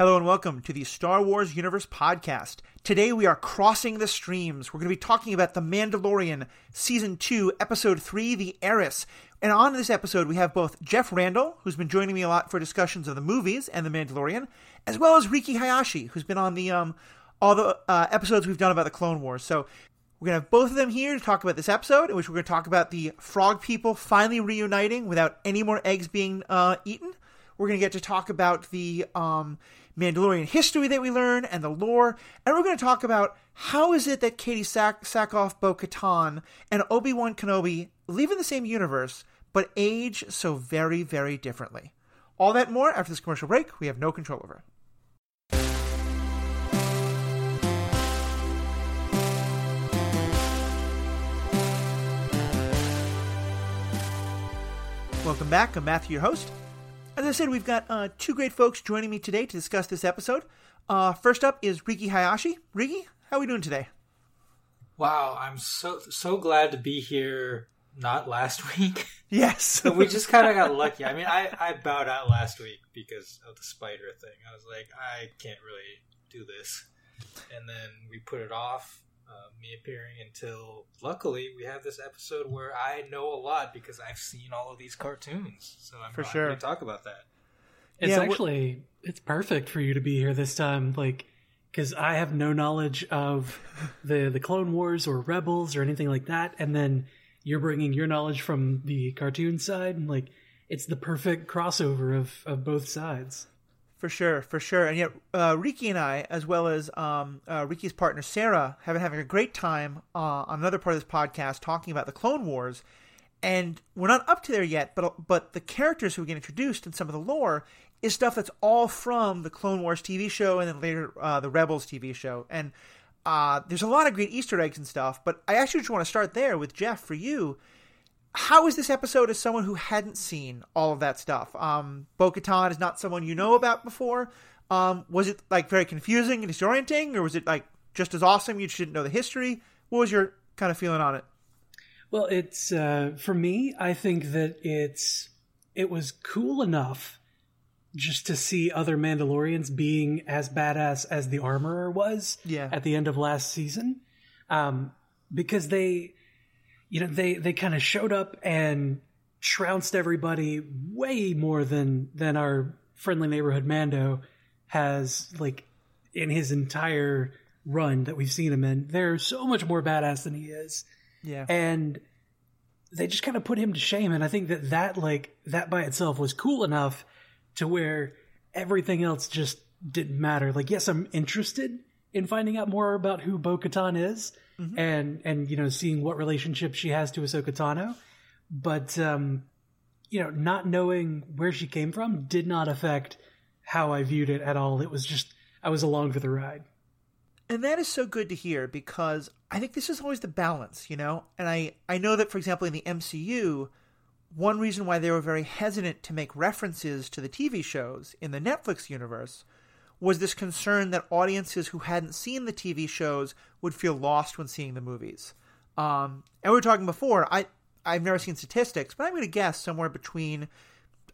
Hello and welcome to the Star Wars Universe podcast. Today we are crossing the streams. We're going to be talking about The Mandalorian, Season 2, Episode 3, The Heiress. And on this episode, we have both Jeff Randle, who's been joining me a lot for discussions of the movies and The Mandalorian, as well as Riki Hayashi, who's been on the um, all the uh, episodes we've done about the Clone Wars. So we're going to have both of them here to talk about this episode, in which we're going to talk about the frog people finally reuniting without any more eggs being uh, eaten. We're going to get to talk about the um, Mandalorian history that we learn and the lore, and we're going to talk about how is it that Katee Sack- Sackhoff, Bo Katan, and Obi Wan Kenobi live in the same universe but age so very, very differently. All that more after this commercial break. We have no control over. Welcome back. I'm Matthew, your host. As I said, we've got uh, two great folks joining me today to discuss this episode. Uh, first up is Riki Hayashi. Riki, how are we doing today? Wow, I'm so so glad to be here. Not last week. Yes, we just kind of got lucky. I mean, I I bowed out last week because of the spider thing. I was like, I can't really do this, and then we put it off. Uh, me appearing until luckily we have this episode where I know a lot because I've seen all of these cartoons. So I'm For glad sure. to talk about that. It's Yeah, actually it's perfect for you to be here this time, like because I have no knowledge of the the Clone Wars or Rebels or anything like that, and then you're bringing your knowledge from the cartoon side, and like it's the perfect crossover of of both sides. For sure, for sure. And yet, uh, and I, as well as um, uh, partner Sarah, have been having a great time uh, on another part of this podcast talking about the Clone Wars. And we're not up to there yet, but but the characters who get introduced and some of the lore is stuff that's all from the Clone Wars TV show and then later uh, the Rebels TV show. And uh, there's a lot of great Easter eggs and stuff. But I actually just want to start there with Jeff for you how is this episode as someone who hadn't seen all of that stuff? Um, Bo Katan is not someone you know about before. Um, was it like very confusing and disorienting, or was it like just as awesome? You just didn't know the history. What was your kind of feeling on it? Well, it's uh, for me. I think that it's it was cool enough just to see other Mandalorians being as badass as the armorer was Yeah. at the end of last season, um, because they, you know, they they kind of showed up and trounced everybody way more than than our friendly neighborhood Mando has like in his entire run that we've seen him in. They're so much more badass than he is. Yeah, and they just kind of put him to shame and i think that that like that by itself was cool enough to where everything else just didn't matter. Like yes i'm interested in finding out more about who bo-katan is and and you know seeing what relationship she has to ahsoka tano. But um you know not knowing where she came from did not affect how i viewed it at all. It was just i was along for the ride. And that is so good to hear because I think this is always the balance, you know. And I I know that for example in the MCU, one reason why they were very hesitant to make references to the TV shows in the Netflix universe was this concern that audiences who hadn't seen the TV shows would feel lost when seeing the movies. Um, and we were talking before. I I've never seen statistics, but I'm going to guess somewhere between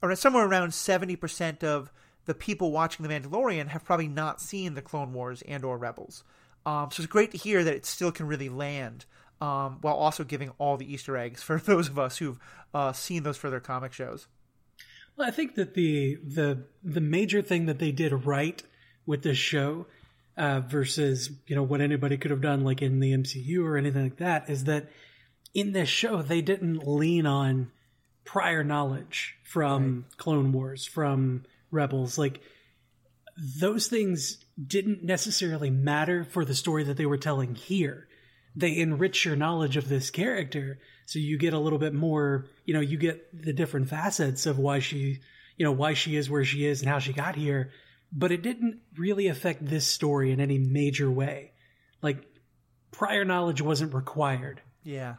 or somewhere around seventy percent of the people watching The Mandalorian have probably not seen the Clone Wars and or Rebels. Um, so it's great to hear that it still can really land um, while also giving all the Easter eggs for those of us who've uh, seen those further comic shows. Well, I think that the the the major thing that they did right with this show uh, versus you know what anybody could have done like in the MCU or anything like that is that in this show they didn't lean on prior knowledge from Clone Wars from Rebels. Like those things didn't necessarily matter for the story that they were telling here. They enrich your knowledge of this character so you get a little bit more you know you get the different facets of why she you know why she is where she is and how she got here but it didn't really affect this story in any major way like prior knowledge wasn't required Yeah,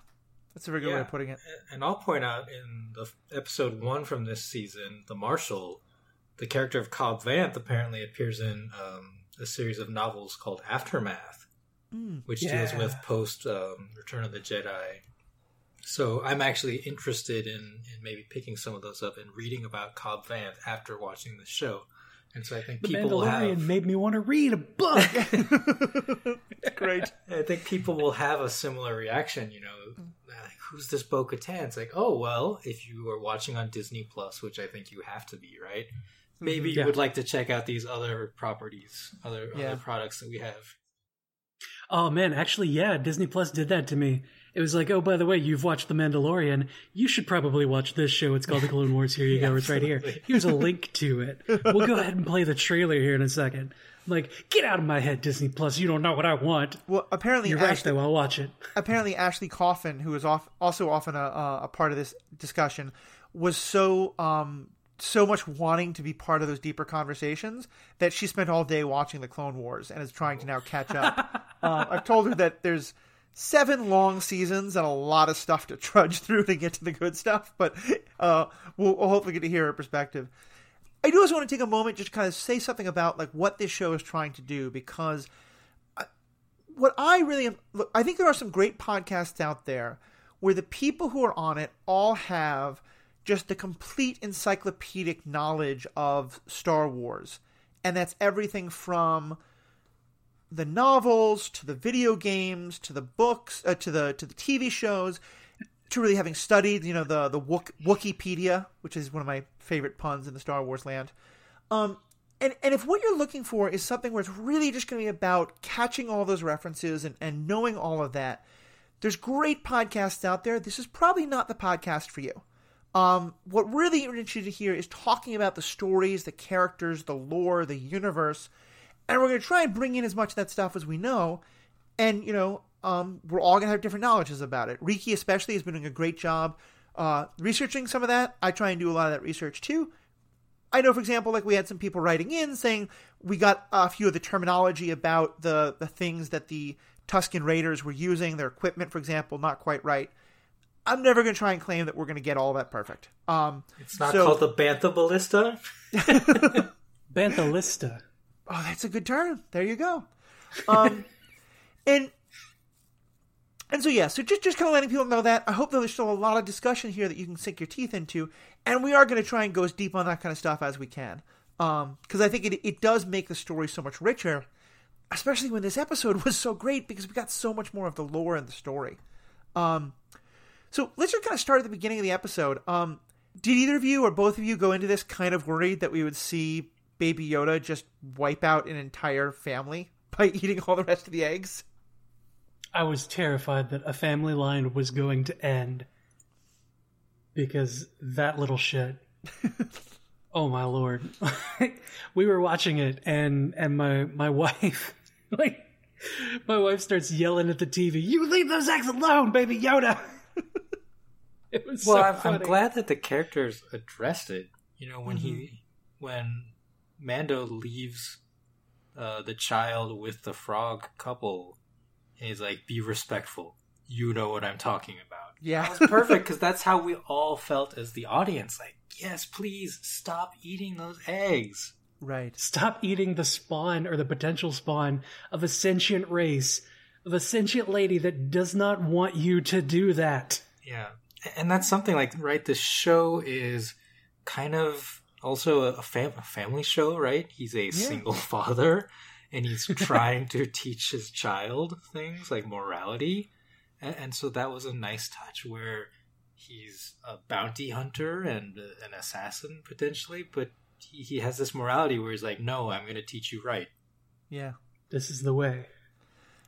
that's a very good way Yeah. of putting it. And I'll point out in the episode one from this season, the Marshal, the character of Cobb Vanth apparently appears in um, a series of novels called Aftermath, Mm. which deals with post um, Return of the Jedi. So I'm actually interested in, in maybe picking some of those up and reading about Cobb Vanth after watching the show. And so I think The people will Mandalorian have. made me want to read a book. Great. I think people will have a similar reaction. You know, like, who's this Bo Katan? It's like, oh well, if you are watching on Disney Plus, which I think you have to be, right? Mm-hmm. Maybe you would like to check out these other properties, other Yeah. other products that we have. oh man, actually, yeah, Disney Plus did that to me. It was like, oh, by the way, you've watched The Mandalorian. You should probably watch this show. It's called The Clone Wars. Here you go. It's right here. Here's a link to it. We'll go ahead and play the trailer here in a second. I'm like, get out of my head, Disney Plus. You don't know what I want. Well, apparently, You're right, Ashley, though. I'll watch it. apparently Ashley Coffin, who is off, also often a, a, a part of this discussion, was so um, so much wanting to be part of those deeper conversations that she spent all day watching the Clone Wars and is trying to now catch up. uh, I've told her that there's seven long seasons and a lot of stuff to trudge through to get to the good stuff, but uh, we'll, we'll hopefully get to hear her perspective. I do also want to take a moment just to kind of say something about like what this show is trying to do because what I really am, look, I think there are some great podcasts out there where the people who are on it all have just the complete encyclopedic knowledge of Star Wars. And that's everything from the novels to the video games to the books uh, to the to the TV shows to really having studied, you know, the the Wookieepedia, which is one of my favorite puns in the Star Wars land. Um, and and if what you're looking for is something where it's really just going to be about catching all those references and, and knowing all of that, there's great podcasts out there. This is probably not the podcast for you. Um, what really interested is talking about the stories, the characters, the lore, the universe, and we're going to try and bring in as much of that stuff as we know. And you know, um, we're all going to have different knowledges about it. Riki especially has been doing a great job uh, researching some of that. I try and do a lot of that research too. I know, for example, like we had some people writing in saying we got a few of the terminology about the the things that the Tusken Raiders were using, their equipment, for example, not quite right. I'm never going to try and claim that we're going to get all that perfect. Um, It's not So- called the Bantha Ballista. Banthalista. Oh, that's a good term. There you go. Um, and and so yeah, so just just kind of letting people know that. I hope that there's still a lot of discussion here that you can sink your teeth into, and we are going to try and go as deep on that kind of stuff as we can, because I think it it does make the story so much richer, especially when this episode was so great because we got so much more of the lore and the story. Um, so let's just kind of start at the beginning of the episode. Um, did either of you or both of you go into this kind of worried that we would see Baby Yoda just wipe out an entire family by eating all the rest of the eggs? I was terrified that a family line was going to end because that little shit. oh my lord. we were watching it and and my my wife like my wife starts yelling at the TV, "You leave those eggs alone, baby Yoda." it was Well, so I'm, funny. I'm glad that the characters addressed it. You know, when he mm-hmm. when Mando leaves uh, the child with the frog couple, and he's like, "Be respectful." You know what I'm talking about. Yeah. That was perfect because that's how we all felt as the audience. Like, yes, please stop eating those eggs. right. Stop eating the spawn or the potential spawn of a sentient race, of a sentient lady that does not want you to do that. Yeah, and that's something like right. The show is kind of also a, fam- a family show, right? He's a single father, and he's trying to teach his child things like morality, and, and so that was a nice touch where he's a bounty hunter and uh, an assassin potentially, but he, he has this morality where he's like, "No, I'm going to teach you right." Yeah. This is the way.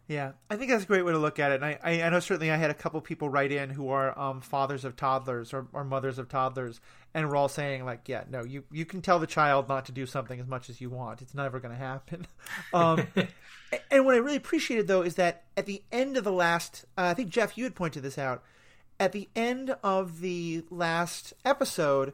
Yeah, I think that's a great way to look at it. And I, I, know certainly I had a couple people write in who are um, fathers of toddlers or, or mothers of toddlers, and we're all saying like, yeah, no, you you can tell the child not to do something as much as you want. It's never going to happen. Um, and what I really appreciated though is that at the end of the last, uh, I think Jeff, you had pointed this out. At the end of the last episode,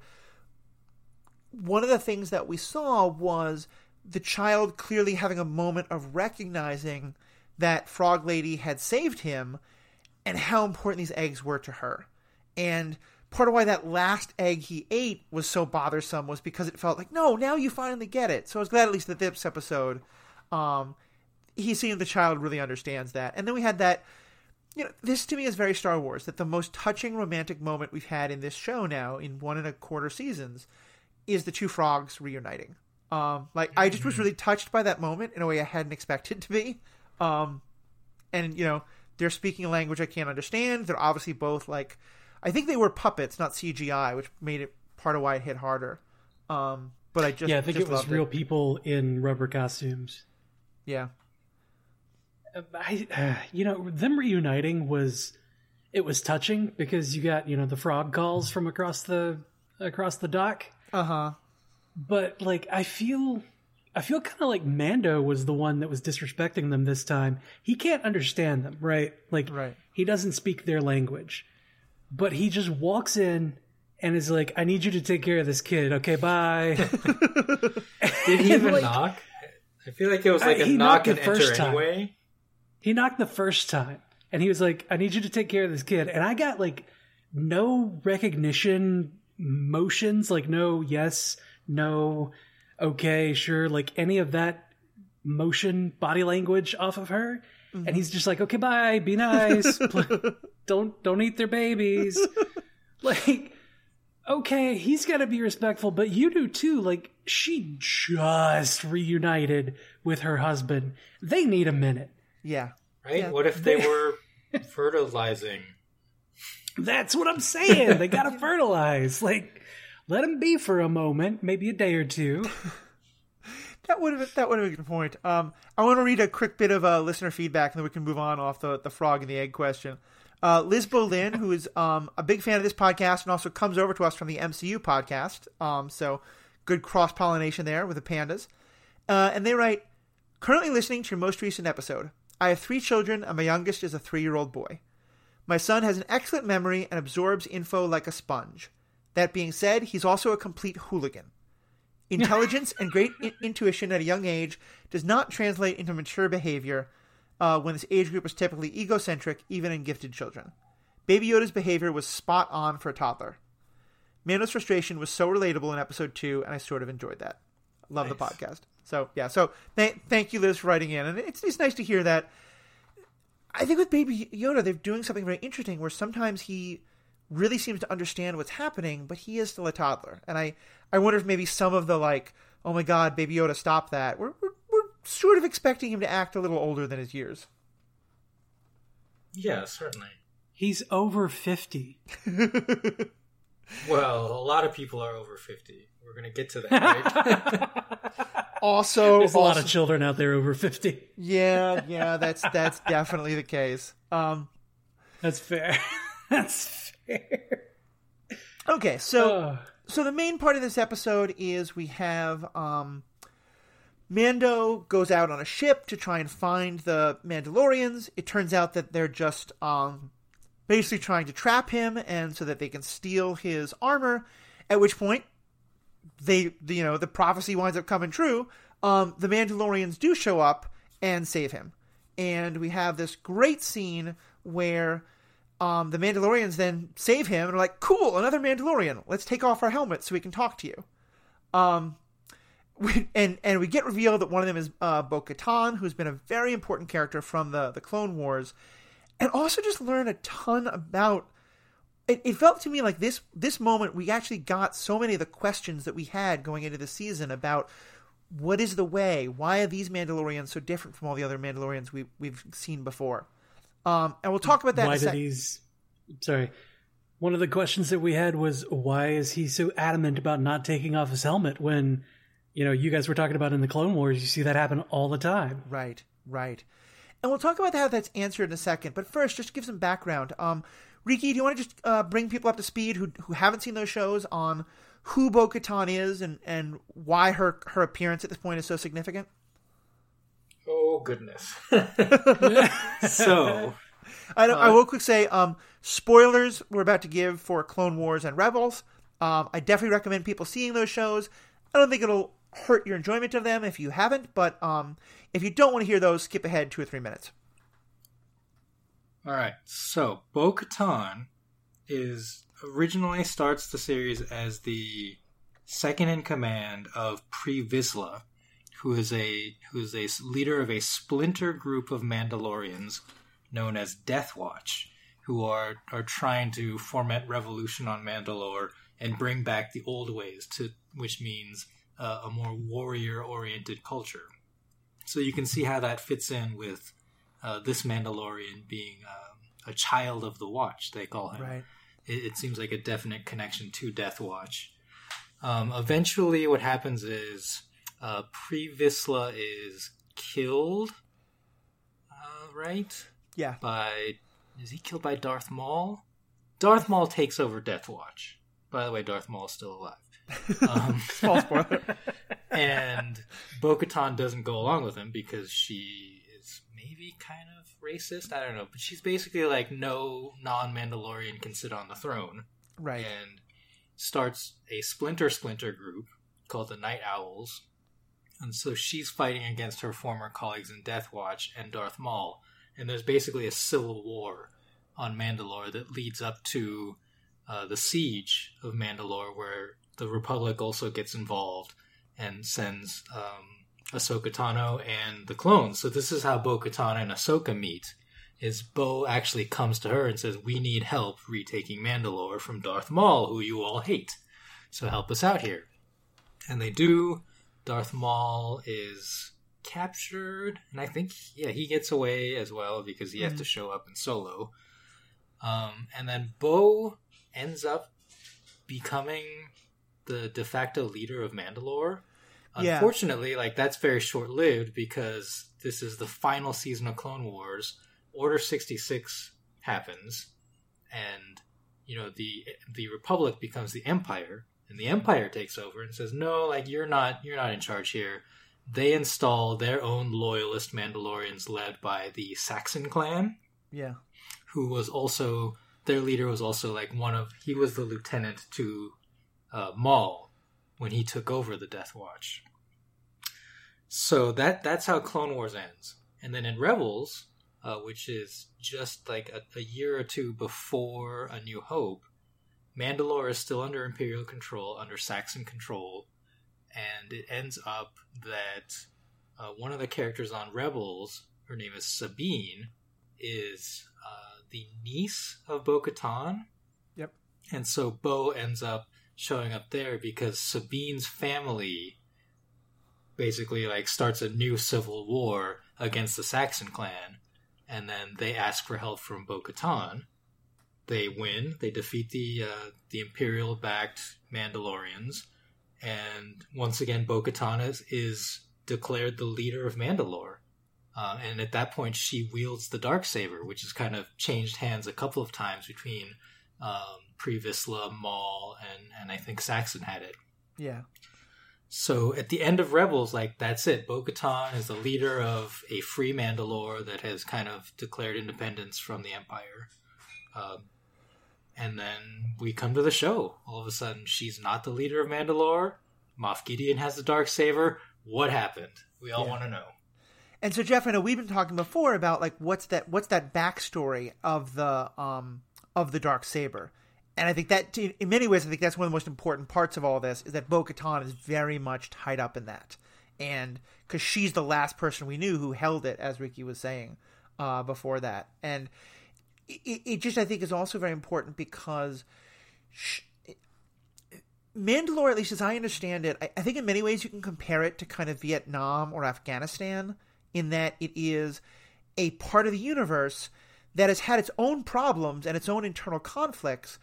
one of the things that we saw was the child clearly having a moment of recognizing that Frog Lady had saved him and how important these eggs were to her. And part of why that last egg he ate was so bothersome was because it felt like, no, now you finally get it. So I was glad at least that this episode, um, he's seeing the child really understands that. And then we had that, you know, this to me is very Star Wars, that the most touching romantic moment we've had in this show now, in one and a quarter seasons, is the two frogs reuniting. Um, like I just was really touched by that moment in a way I hadn't expected to be. Um, and you know, they're speaking a language I can't understand. They're obviously both like, I think they were puppets, not CGI, which made it part of why it hit harder. Um, but I just yeah, I think it was real people in rubber costumes. Yeah, I, uh, you know, them reuniting was it was touching because you got you know the frog calls from across the across the dock. uh huh. But like, I feel, I feel kind of like Mando was the one that was disrespecting them this time. He can't understand them, right? Like, Right. he doesn't speak their language, but he just walks in and is like, "I need you to take care of this kid." Okay, bye. Did he even Like- knock? I feel like it was like a he knock knocked and the first enter time. anyway. he knocked the first time and he was like i need you to take care of this kid and i got like no recognition motions like no yes no okay sure like any of that motion body language off of her and he's just like okay bye be nice don't don't eat their babies like okay he's got to be respectful but you do too like she just reunited with her husband they need a minute Yeah. Right? Yeah. What if they were fertilizing? That's what I'm saying. They gotta fertilize. Like, let them be for a moment, maybe a day or two. That would have that would have been a good point. Um, I want to read a quick bit of uh, listener feedback, and then we can move on off the, the frog and the egg question. Uh, Liz Bolin, who is um, a big fan of this podcast and also comes over to us from the MCU podcast, um, so good cross pollination there with the pandas. Uh, and they write, currently listening to your most recent episode. I have three children, and my youngest is a three year old boy. My son has an excellent memory and absorbs info like a sponge. That being said, he's also a complete hooligan. Intelligence and great in- intuition at a young age does not translate into mature behavior uh, when this age group is typically egocentric, even in gifted children. Baby Yoda's behavior was spot on for a toddler. Mando's frustration was so relatable in episode two, and I sort of enjoyed that. Love the podcast. So yeah, so th- thank you, Liz, for writing in, and it's it's nice to hear that. I think with Baby Yoda, they're doing something very interesting, where sometimes he really seems to understand what's happening, but he is still a toddler, and I I wonder if maybe some of the like, oh my God, Baby Yoda, stop that. We're we're, we're sort of expecting him to act a little older than his years. Yeah, certainly. He's over 50. Well, a lot of people are over 50. We're going to get to that, right? Also, There's a lot of children out there over 50. yeah, yeah, that's that's definitely the case. Um, That's fair. That's fair. okay, so. Oh. so the main part of this episode is we have um Mando goes out on a ship to try and find the Mandalorians. It turns out that they're just um basically trying to trap him and so that they can steal his armor, at which point they you know, the prophecy winds up coming true. Um the Mandalorians do show up and save him. And we have this great scene where um, the Mandalorians then save him and are like, "Cool, another Mandalorian. Let's take off our helmets so we can talk to you." Um, we, and and we get revealed that one of them is uh, Bo-Katan, who's been a very important character from the the Clone Wars, and also just learn a ton about. It, it felt to me like this this moment we actually got so many of the questions that we had going into the season about what is the way, why are these Mandalorians so different from all the other Mandalorians we we've seen before. Um, and we'll talk about that. Why in a did he's. Sorry. One of the questions that we had was why is he so adamant about not taking off his helmet when, you know, you guys were talking about in the Clone Wars, you see that happen all the time. Right, right. And we'll talk about how that's answered in a second. But first, just to give some background. Um, Riki, do you want to just uh, bring people up to speed who who haven't seen those shows on who Bo Katan is and, and why her her appearance at this point is so significant? Oh, goodness. so, I, don't, I will quick say, um, spoilers we're about to give for Clone Wars and Rebels. Um, I definitely recommend people seeing those shows. I don't think it'll hurt your enjoyment of them if you haven't, but um, if you don't want to hear those, skip ahead two or three minutes. all right. So, Bo Katan is originally starts the series as the second in command of Pre Vizsla, who is a who is a leader of a splinter group of Mandalorians known as Death Watch, who are are trying to foment revolution on Mandalore and bring back the old ways to which means uh, a more warrior oriented culture. So you can see how that fits in with uh, this Mandalorian being um, a child of the Watch, they call him. Right. It, it seems like a definite connection to Death Watch. Um, eventually, what happens is uh, Pre Vizsla is killed, uh, right? Yeah. By is he killed by Darth Maul? Darth Maul takes over Death Watch. By the way, Darth Maul is still alive. Um, Small spoiler. and Bo doesn't go along with him because she is maybe kind of racist. I don't know. But she's basically like, no non Mandalorian can sit on the throne. right. And starts a splinter splinter group called the Night Owls. And so she's fighting against her former colleagues in Death Watch and Darth Maul. And there's basically a civil war on Mandalore that leads up to uh, the siege of Mandalore, where the Republic also gets involved and sends um, Ahsoka Tano and the clones. So this is how Bo Katan and Ahsoka meet. Is Bo actually comes to her and says, "We need help retaking Mandalore from Darth Maul, who you all hate. So help us out here." And they do. Darth Maul is captured, and I think yeah he gets away as well because he has to show up in Solo. Um, and then Bo ends up becoming the de facto leader of Mandalore. Yeah. Unfortunately, like that's very short lived because this is the final season of Clone Wars. Order sixty six happens, and you know the the Republic becomes the Empire, and the Empire takes over and says, "No, like you're not you're not in charge here." They install their own loyalist Mandalorians led by the Saxon clan, Yeah. who was also their leader was also like one of he was the lieutenant to uh, Maul when he took over the Death Watch. So that that's how Clone Wars ends, and then in Rebels, uh, which is just like a, a year or two before A New Hope, Mandalore is still under Imperial control, under Saxon control, and it ends up that uh, one of the characters on Rebels, her name is Sabine, is uh, the niece of Bo Katan. Yep. And so Bo ends up showing up there because Sabine's family basically like starts a new civil war against the Saxon clan, and then they ask for help from Bo Katan. They win. They defeat the uh, the Imperial backed Mandalorians, and once again, Bo Katan is, is declared the leader of Mandalore. Uh, and at that point, she wields the dark saber, which has kind of changed hands a couple of times between um, Pre Vizsla, Maul, and and I think Saxon had it. Yeah. So at the end of Rebels, like that's it. Bo Katan is the leader of a free Mandalore that has kind of declared independence from the Empire. Um, and then we come to the show. All of a sudden, she's not the leader of Mandalore. Moff Gideon has the dark saber. What happened? We all Yeah. want to know. And so Jeff, I know we've been talking before about like what's that what's that backstory of the um of the dark saber. And I think that in many ways I think that's one of the most important parts of all this is that Bo-Katan is very much tied up in that. And cuz she's the last person we knew who held it as Riki was saying uh before that. And it, it just I think is also very important because sh- Mandalore, at least as I understand it, I, I think in many ways you can compare it to kind of Vietnam or Afghanistan in that it is a part of the universe that has had its own problems and its own internal conflicts,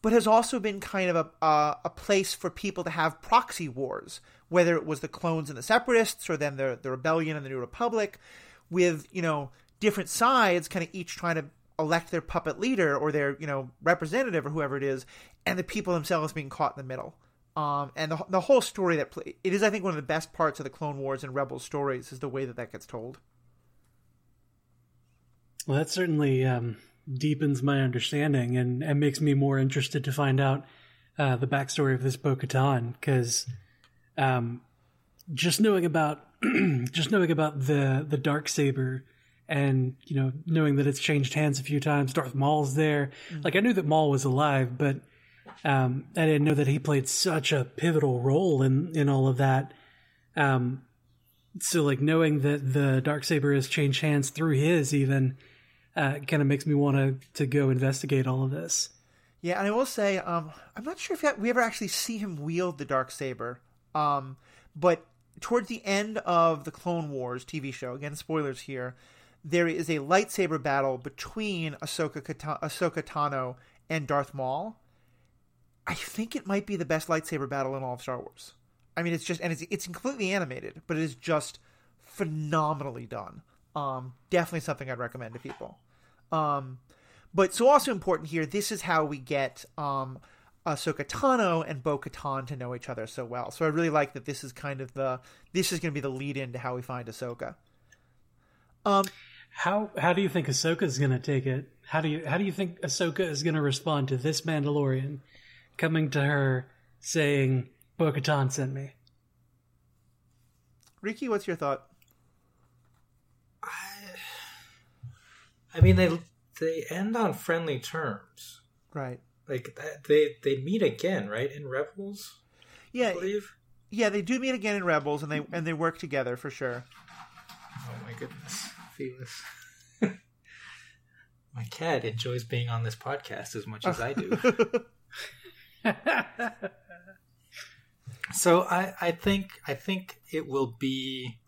but has also been kind of a, a, a place for people to have proxy wars, whether it was the clones and the separatists or then the, the rebellion and the New Republic, with, you know, different sides kind of each trying to elect their puppet leader or their, you know, representative or whoever it is, and the people themselves being caught in the middle. Um, and the, the whole story that play, it is, I think, one of the best parts of the Clone Wars and Rebels stories is the way that that gets told. Well, that certainly um, deepens my understanding and, and makes me more interested to find out uh, the backstory of this Bo-Katan because um, just knowing about just knowing about the the dark saber and you know knowing that it's changed hands a few times, Darth Maul's there. Like I knew that Maul was alive, but um, I didn't know that he played such a pivotal role in in all of that. Um, so like knowing that the dark saber has changed hands through his even uh, kind of makes me want to to go investigate all of this. Yeah, and I will say, um, I'm not sure if we ever actually see him wield the dark saber. Um, But towards the end of the Clone Wars TV show, again spoilers here, there is a lightsaber battle between Ahsoka, Kata- Ahsoka Tano and Darth Maul. I think it might be the best lightsaber battle in all of Star Wars. I mean, it's just and it's it's completely animated, but it is just phenomenally done. Um, definitely something I'd recommend to people. Um, but so also important here, this is how we get um, Ahsoka Tano and Bo Katan to know each other so well. So I really like that this is kind of the this is going to be the lead in to how we find Ahsoka. Um, How how do you think Ahsoka is going to take it? How do you how do you think Ahsoka is going to respond to this Mandalorian coming to her saying, "Bo-Katan sent me"? Riki, what's your thought? I I mean, they they end on friendly terms. Right. Like that, they they meet again, right? In Rebels, I Yeah, believe. yeah, they do meet again in Rebels, and they and they work together for sure. Oh my goodness, Felix. my cat enjoys being on this podcast as much as I do. so I, I think I think it will be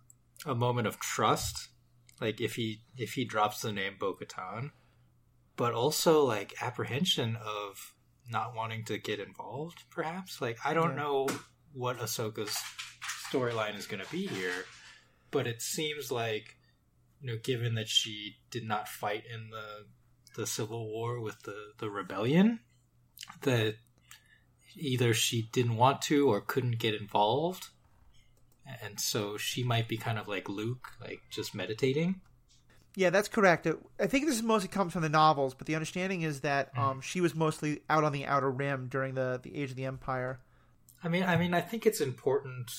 a moment of trust, like if he if he drops the name Bo-Katan, but also like apprehension of not wanting to get involved. Perhaps like I don't Yeah. know what Ahsoka's storyline is going to be here, but it seems like you know, given that she did not fight in the the civil war with the the rebellion, that either she didn't want to or couldn't get involved, and so she might be kind of like Luke, like just meditating. Yeah, that's correct. I think this mostly comes from the novels, but the understanding is that um, she was mostly out on the outer rim during the the Age of the Empire. I mean, I mean, I think it's important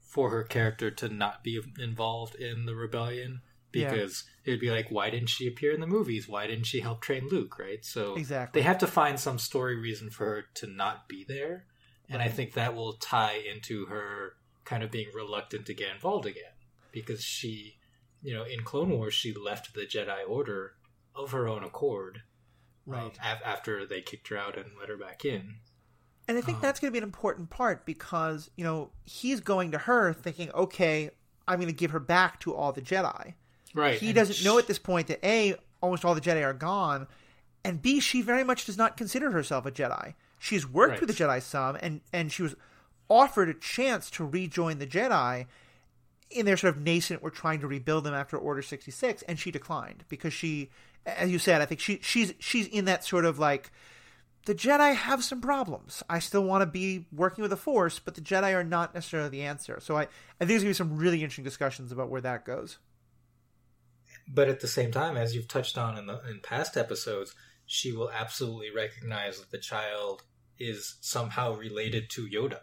for her character to not be involved in the rebellion. Because it would be like, why didn't she appear in the movies? Why didn't she help train Luke? Right? So Exactly. they have to find some story reason for her to not be there, and I think that will tie into her kind of being reluctant to get involved again because she, you know, in Clone Wars she left the Jedi Order of her own accord, um, Right. af- after they kicked her out and let her back in. And I think Um, that's going to be an important part because, you know, he's going to her thinking, okay, I'm going to give her back to all the Jedi. Right. He and doesn't know at this point that A, almost all the Jedi are gone, and B, she very much does not consider herself a Jedi. She's worked Right. with the Jedi some, and, and she was offered a chance to rejoin the Jedi in their sort of nascent, we're trying to rebuild them after Order 66, and she declined because she, as you said, I think she she's she's in that sort of like, the Jedi have some problems. I still want to be working with the Force, but the Jedi are not necessarily the answer. So I, I think there's going to be some really interesting discussions about where that goes. But at the same time, as you've touched on in the in past episodes, she will absolutely recognize that the child is somehow related to Yoda.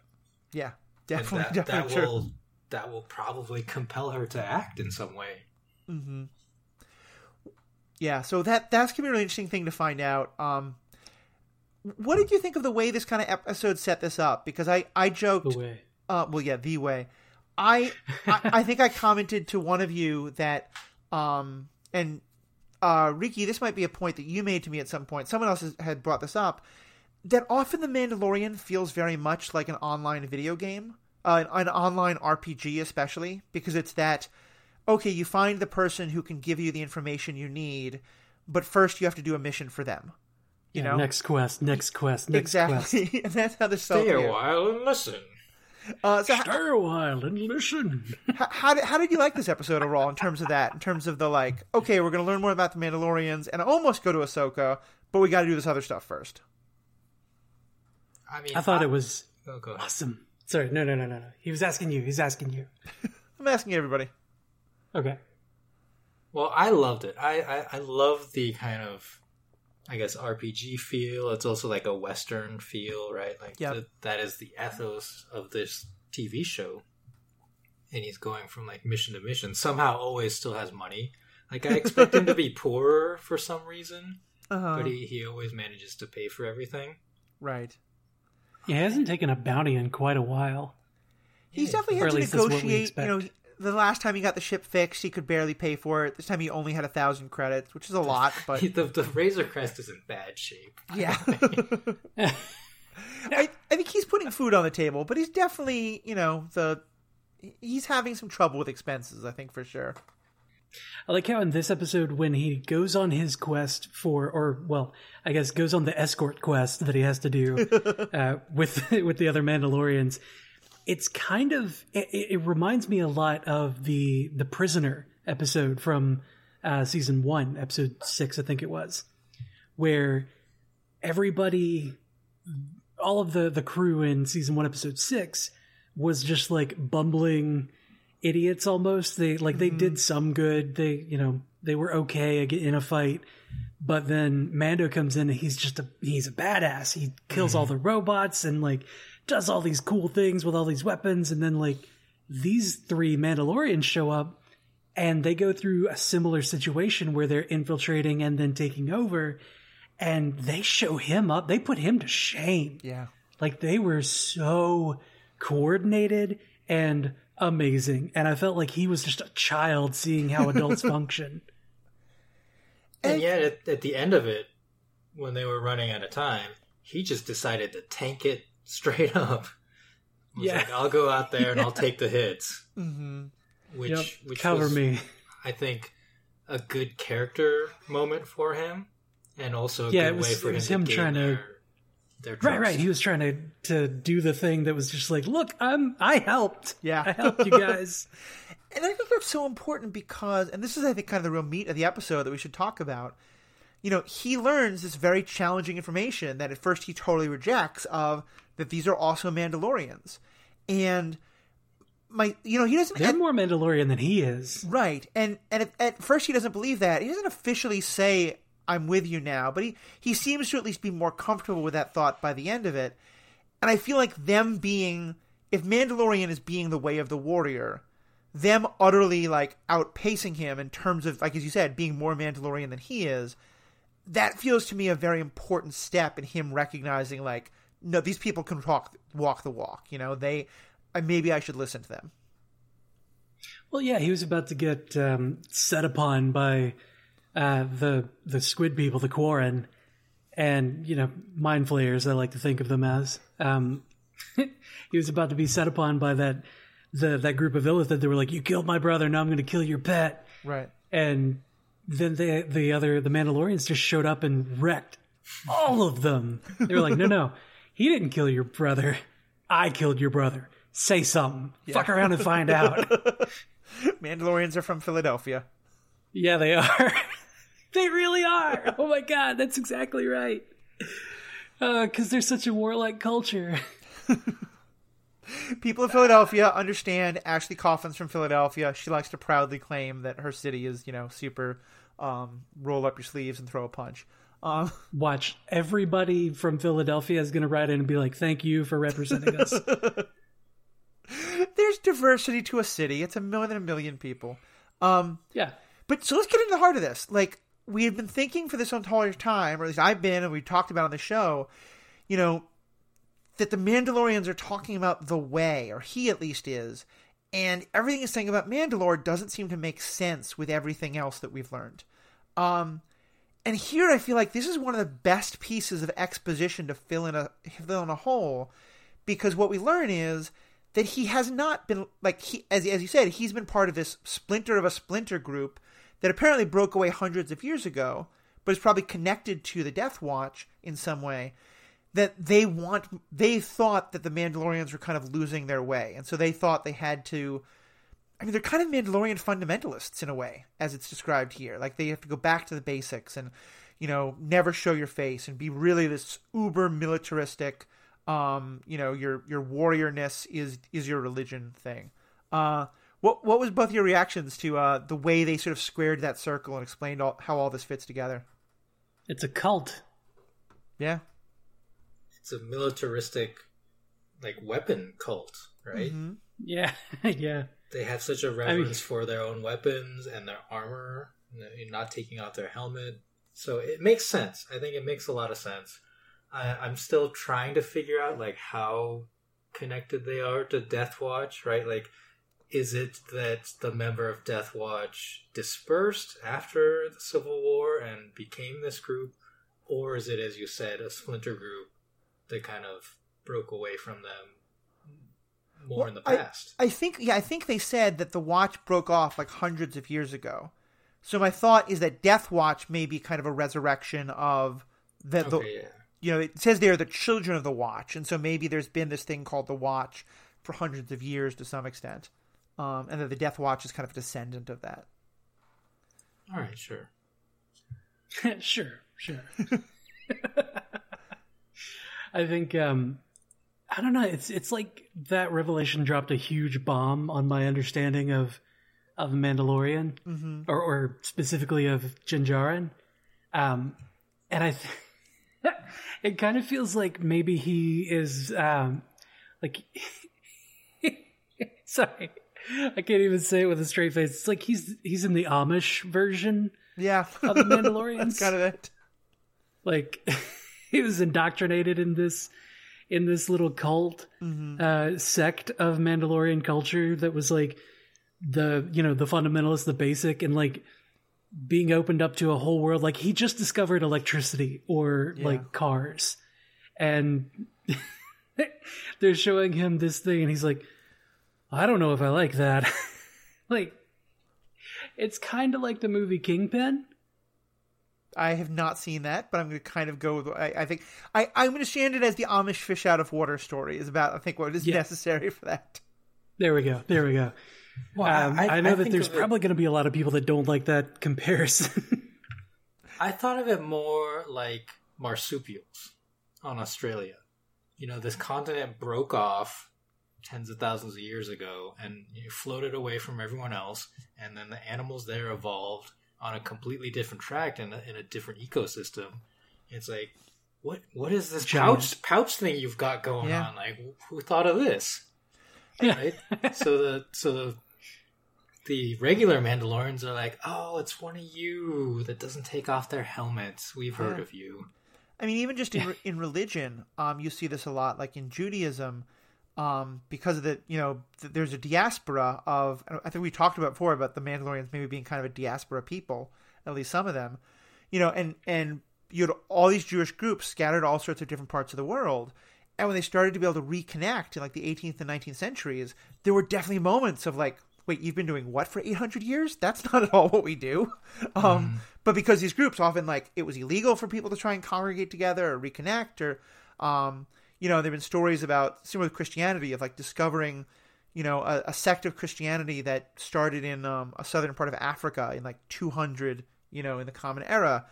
Yeah, And definitely, that, definitely that will that will probably compel her to act in some way. hmm Yeah, so that that's gonna be a really interesting thing to find out. Um, what did you think of the way this kind of episode set this up? Because I I joked, The way. uh, well, yeah, the way. I, I I think I commented to one of you that, um, and uh, Riki, this might be a point that you made to me at some point. Someone else has, had brought this up. That often the Mandalorian feels very much like an online video game, uh, an, an online RPG, especially because it's that. Okay, you find the person who can give you the information you need, but first you have to do a mission for them. You Yeah, know next quest, next quest, next quest. exactly, and that's how this felt. Stay a while and listen. Uh, so, h- Stay a while and listen. how, how did how did you like this episode overall in terms of that? In terms of the like, okay, we're going to learn more about the Mandalorians and almost go to Ahsoka, but we got to do this other stuff first. I mean, I thought it was Oh, awesome. Sorry, no, no, no, no, no. He was asking you. He's asking you. I'm asking everybody. Okay. Well, I loved it. I, I I love the kind of I guess RPG feel. It's also like a western feel, right? Like Yep. th- that is the ethos of this TV show. And he's going from like mission to mission. Somehow, always still has money. Like I expect him to be poorer for some reason, Uh-huh. but he he always manages to pay for everything. Right. Yeah, he hasn't taken a bounty in quite a while. He's Yeah. definitely had to least that's what we negotiate. You know, expect. The last time he got the ship fixed, he could barely pay for it. This time he only had a thousand credits, which is a lot, but the the Razor Crest is in bad shape. yeah. I, I think he's putting food on the table, but he's definitely, you know, the he's having some trouble with expenses. I think for sure. I like how in this episode, when he goes on his quest for, or well, I guess goes on the escort quest that he has to do uh, with with the other Mandalorians, it's kind of it, it, reminds me a lot of the the prisoner episode from uh, season one, episode six, I think it was, where everybody, all of the the crew in season one, episode six, was just like bumbling idiots almost. They like they did some good. They you know they were okay in a fight, but then Mando comes in and he's just a he's a badass. He kills all the robots and like does all these cool things with all these weapons, and then like these three Mandalorians show up and they go through a similar situation where they're infiltrating and then taking over and they show him up. They put him to shame. Yeah. like they were so coordinated and amazing and i felt like he was just a child seeing how adults function. And yet, at, at the end of it, when they were running out of time, he just decided to tank it straight up. Was Yeah. like, I'll go out there and I'll take the hits. hmm Which, Yep, which cover was, me I think, a good character moment for him, and also a Yeah, good was- way for it him, to him gain trying to- their, their right right he was trying to to do the thing that was just like look i'm i helped Yeah. i helped you guys And I think that's so important because, and this is, I think, kind of the real meat of the episode that we should talk about. You know, he learns this very challenging information that at first he totally rejects of that these are also Mandalorians. And my, you know, he doesn't. they're at- more mandalorian than he is Right, and and at, at first he doesn't believe that. He doesn't officially say "I'm with you now," but he he seems to at least be more comfortable with that thought by the end of it. And I feel like them being, if Mandalorian is being the way of the warrior, them utterly like outpacing him in terms of like as you said, being more Mandalorian than he is. That feels to me a very important step in him recognizing like, no, these people can talk, walk the walk. You know, they maybe I should listen to them. Well, yeah, he was about to get um, set upon by uh, the the squid people, the Quarren, and you know, mind flayers. I like to think of them as. Um, he was about to be set upon by that the that group of Illithid that they were like, "You killed my brother, now I'm going to kill your pet." Right. And then the the other the Mandalorians just showed up and wrecked all of them. They were like, "No, no, he didn't kill your brother. I killed your brother. Say something. Fuck around and find out." Mandalorians are from Philadelphia. Yeah, they are. they really are. Oh my god, that's exactly right. Because they're such a warlike culture. People of Philadelphia understand Ashley Coffin's from Philadelphia. She likes to proudly claim that her city is, you know, super um, roll up your sleeves and throw a punch. Um, Watch, everybody from Philadelphia is going to write in and be like, thank you for representing us. there's diversity to a city. It's a more than a million people. Um, yeah. But so let's get into the heart of this. Like we have been thinking for this entire time, or at least I've been, and we talked about on the show. You know that the Mandalorians are talking about the way, or he at least is, and everything he's saying about Mandalore doesn't seem to make sense with everything else that we've learned. Um, and here I feel like this is one of the best pieces of exposition to fill in a fill in a hole, because what we learn is that he has not been like he as as you said he's been part of this splinter of a splinter group that apparently broke away hundreds of years ago, but is probably connected to the Death Watch in some way. That they want, they thought that the Mandalorians were kind of losing their way, and so they thought they had to. I mean, they're kind of Mandalorian fundamentalists in a way, as it's described here. Like they have to go back to the basics and, you know, never show your face and be really this uber militaristic. Um, you know, your your warriorness is is your religion thing. Uh, what what was both your reactions to uh, the way they sort of squared that circle and explained all, how all this fits together? It's a cult. Yeah, It's a militaristic, like weapon cult, right? Mm-hmm. Yeah. yeah. They have such a mean- reverence for their own weapons and their armor, not taking off their helmet. So it makes sense. I think it makes a lot of sense. I, I'm still trying to figure out like how connected they are to Death Watch, right? Like, is it that the member of Death Watch dispersed after the Civil War and became this group, or is it, as you said, a splinter group that kind of broke away from them more Well, in the I- past. I think yeah, I think they said that the watch broke off like hundreds of years ago. So my thought is that Death Watch may be kind of a resurrection of the, the okay, yeah. you know, it says they are the children of the watch, and so maybe there's been this thing called the watch for hundreds of years to some extent. Um, and that the Death Watch is kind of a descendant of that. All right, sure. sure, sure. I think um I don't know, it's it's like that revelation dropped a huge bomb on my understanding of of Mandalorian Mm-hmm. or or specifically of Din Djarin. Um and I th- it kind of feels like maybe he is um like sorry. I can't even say it with a straight face. It's like he's he's in the Amish version Yeah, of the Mandalorians. That's kind of it. like he was indoctrinated in this in this little cult uh, sect of Mandalorian culture that was like the you know the fundamentalist, the basic, and like being opened up to a whole world. Like he just discovered electricity or like cars, and they're showing him this thing, and he's like, I don't know if I like that. like it's kind of like the movie Kingpin. I have not seen that, but I'm going to kind of go with. I, I think I, I'm going to stand it as the Amish fish out of water story is about. I think what is Yeah. necessary for that. There we go. There we go. Well, Um, I, know that there's probably going to be a lot of people that don't like that comparison. I thought of it more like marsupials on Australia. You know, this continent broke off tens of thousands of years ago and you floated away from everyone else, and then the animals there evolved on a completely different track and in a different ecosystem. It's like, what what is this Giant. pouch pouch thing you've got going Yeah. on? Like, who thought of this? Right? so the so the the regular Mandalorians are like, oh, it's one of you that doesn't take off their helmets. We've heard Yeah. of you. I mean, even just in in religion, um, you see this a lot. Like in Judaism, um, because of the you know th- there's a diaspora of. I think we talked about before about the Mandalorians maybe being kind of a diaspora people, at least some of them, you know, and and you had all these Jewish groups scattered all sorts of different parts of the world. And when they started to be able to reconnect in like the 18th and 19th centuries, there were definitely moments of like, wait, you've been doing what for 800 years? That's not at all what we do. Um, But because these groups often like it was illegal for people to try and congregate together or reconnect, or um, you know, there've been stories about similar with Christianity of like discovering, you know, a, a sect of Christianity that started in um, a southern part of Africa in like 200, you know, in the Common Era,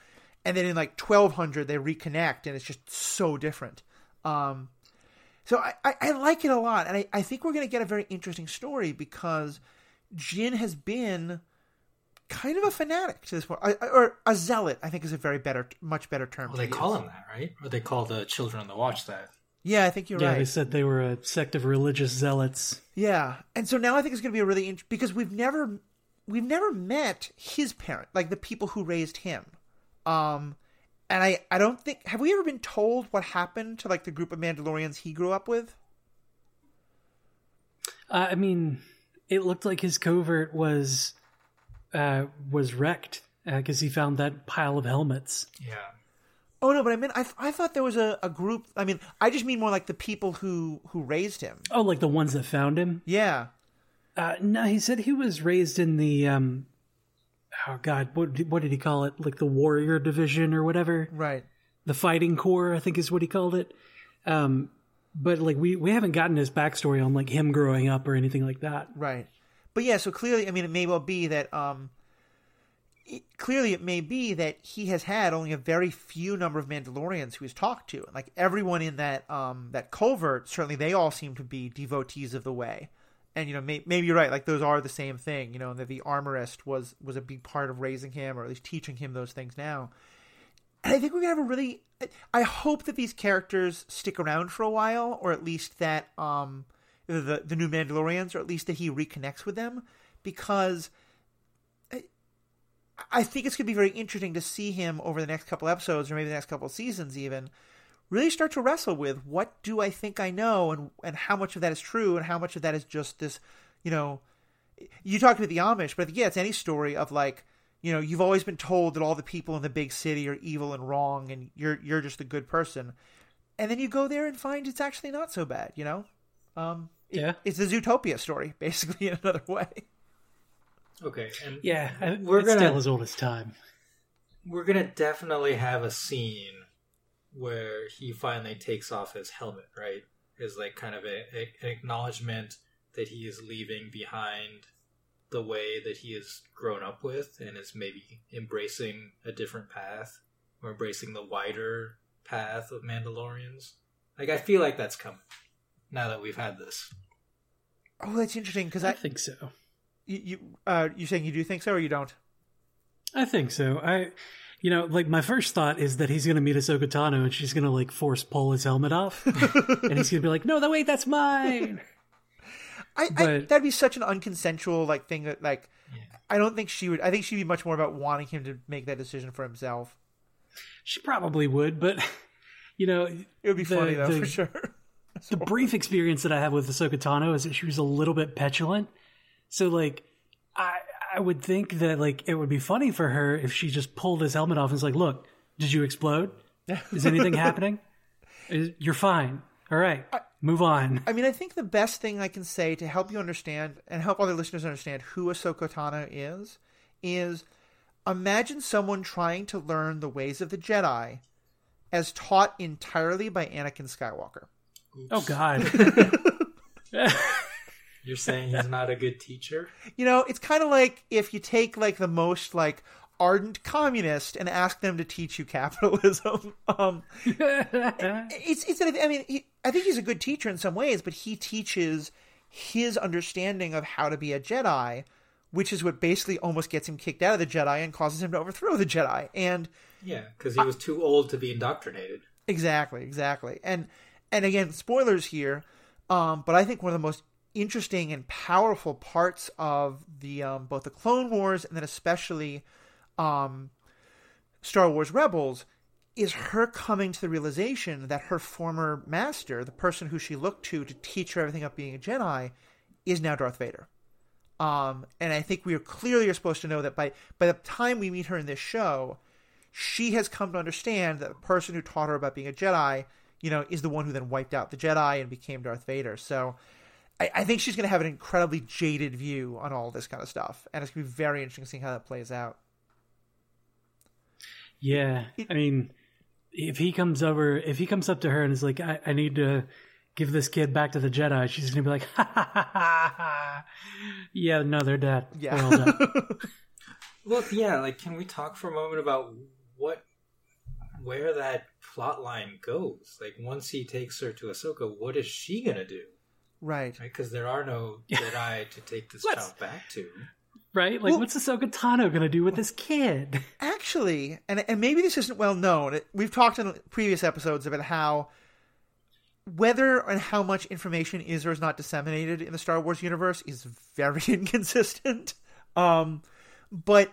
and then in like 1200 they reconnect, and it's just so different. Um, so I, I, I like it a lot, and I, I think we're going to get a very interesting story because Jin has been kind of a fanatic to this point, or- or a zealot. I think is a very better, much better term. Well, they call him that, right? Or they call the children on the watch that. Yeah, I think you're yeah, right. they said they were a sect of religious zealots. Yeah, and so now I think it's going to be a really int- because we've never we've never met his parent, like the people who raised him. Um, and I I don't think have we ever been told what happened to like the group of Mandalorians he grew up with? Uh, I mean, it looked like his covert was uh, was wrecked because he found that pile of helmets. Yeah. Oh no, but I mean I I thought there was a, a group. I mean I just mean more like the people who who raised him. Oh, like the ones that found him. Yeah. Uh, no, he said he was raised in the um, oh god, what did- what did he call it? Like the warrior division or whatever. Right. the fighting corps i think is what he called it um but like we we haven't gotten his backstory on like him growing up or anything like that Right. But yeah, so clearly, I mean, it may well be that, um, it, clearly it may be that he has had only a very few number of Mandalorians who he's talked to. Like everyone in that, um, that covert, certainly they all seem to be devotees of the way. And, you know, may, maybe you're right. Like those are the same thing, you know, that the armorist was, was a big part of raising him or at least teaching him those things now. And I think we're gonna have a really. I hope that these characters stick around for a while, or at least that um, the the new Mandalorians, or at least that he reconnects with them, because I think it's gonna be very interesting to see him over the next couple episodes, or maybe the next couple seasons, even really start to wrestle with what do I think I know, and and how much of that is true, and how much of that is just this, you know. You talked about the Amish, but yeah, it's any story of like you know you've always been told that all the people in the big city are evil and wrong and you're you're just a good person and then you go there and find it's actually not so bad you know um Yeah. It's a Zootopia story, basically, in another way. Okay, and Yeah, I- We're it's gonna- still as old as time. we're gonna definitely have a scene where he finally takes off his helmet, right? Is like kind of a, a, an acknowledgement that he is leaving behind the way that he has grown up with and is maybe embracing a different path or embracing the wider path of Mandalorians. Like I feel like that's coming now that we've had this. Oh, that's interesting because I I think so. You you uh, you saying you do think so or you don't? I think so. I, you know, like my first thought is that he's going to meet Ahsoka Tano and she's going to like force pull his helmet off, and he's going to be like, "No, that wait, that's mine." I, I But- that'd be such an unconsensual like thing that like Yeah. I don't think she would. I think she'd be much more about wanting him to make that decision for himself. She probably would, but you know, It would be The- funny though the- for sure. the brief experience that I have with Ahsoka Tano is that she was a little bit petulant. So like, I I would think that like it would be funny for her if she just pulled his helmet off and was like, "Look, did you explode? Is anything happening? Is- You're fine. All right, move on." I mean, I think the best thing I can say to help you understand and help other listeners understand who Ahsoka Tano is is imagine someone trying to learn the ways of the Jedi as taught entirely by Anakin Skywalker. Oh God. You're saying he's not a good teacher? You know, it's kind of like if you take like the most like ardent communist and ask them to teach you capitalism. Um, it's it's. I mean, he, I think he's a good teacher in some ways, but he teaches his understanding of how to be a Jedi, which is what basically almost gets him kicked out of the Jedi and causes him to overthrow the Jedi. And Yeah, because he was too old to be indoctrinated. Exactly, exactly. And and again, spoilers here, um, but I think one of the most interesting and powerful parts of the um, both the Clone Wars and then especially um, Star Wars Rebels is her coming to the realization that her former master, the person who she looked to to teach her everything about being a Jedi, is now Darth Vader. Um, and I think we are clearly are supposed to know that by by the time we meet her in this show, she has come to understand that the person who taught her about being a Jedi, you know, is the one who then wiped out the Jedi and became Darth Vader. So I, I think she's going to have an incredibly jaded view on all this kind of stuff, and it's going to be very interesting seeing how that plays out. Yeah, I mean, if he comes over, if he comes up to her and is like, "I, I need to give this kid back to the Jedi," she's gonna be like, "Ha ha ha ha!" ha. Yeah, no, they're dead. Yeah. They're all dead. Well, yeah, like, can we talk for a moment about what, where that plot line goes? Like, once he takes her to Ahsoka, what is she gonna do? Right. Right? Because there are no Jedi to take this child back to. right? Like, Well- what's Ahsoka Tano gonna do with this kid? Actually, and and maybe this isn't well known. We've talked in previous episodes about how whether and how much information is or is not disseminated in the Star Wars universe is very inconsistent. Um, but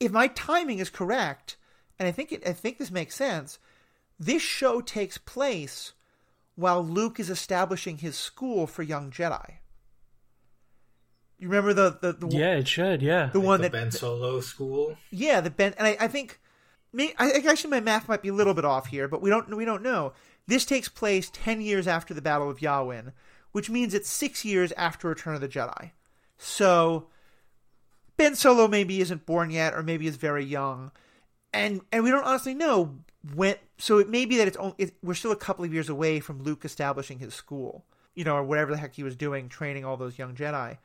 if my timing is correct, and I think it, I think this makes sense, this show takes place while Luke is establishing his school for young Jedi. You remember the the, the yeah, it should. Yeah. the one the that Ben Solo school. yeah, the Ben, and I, I think, me, I think actually my math might be a little bit off here, but we don't we don't know. This takes place ten years after the Battle of Yavin, which means it's six years after Return of the Jedi. So Ben Solo maybe isn't born yet, or maybe is very young, and and we don't honestly know when. So it may be that it's only it, we're still a couple of years away from Luke establishing his school, you know, or whatever the heck he was doing, training all those young Jedi.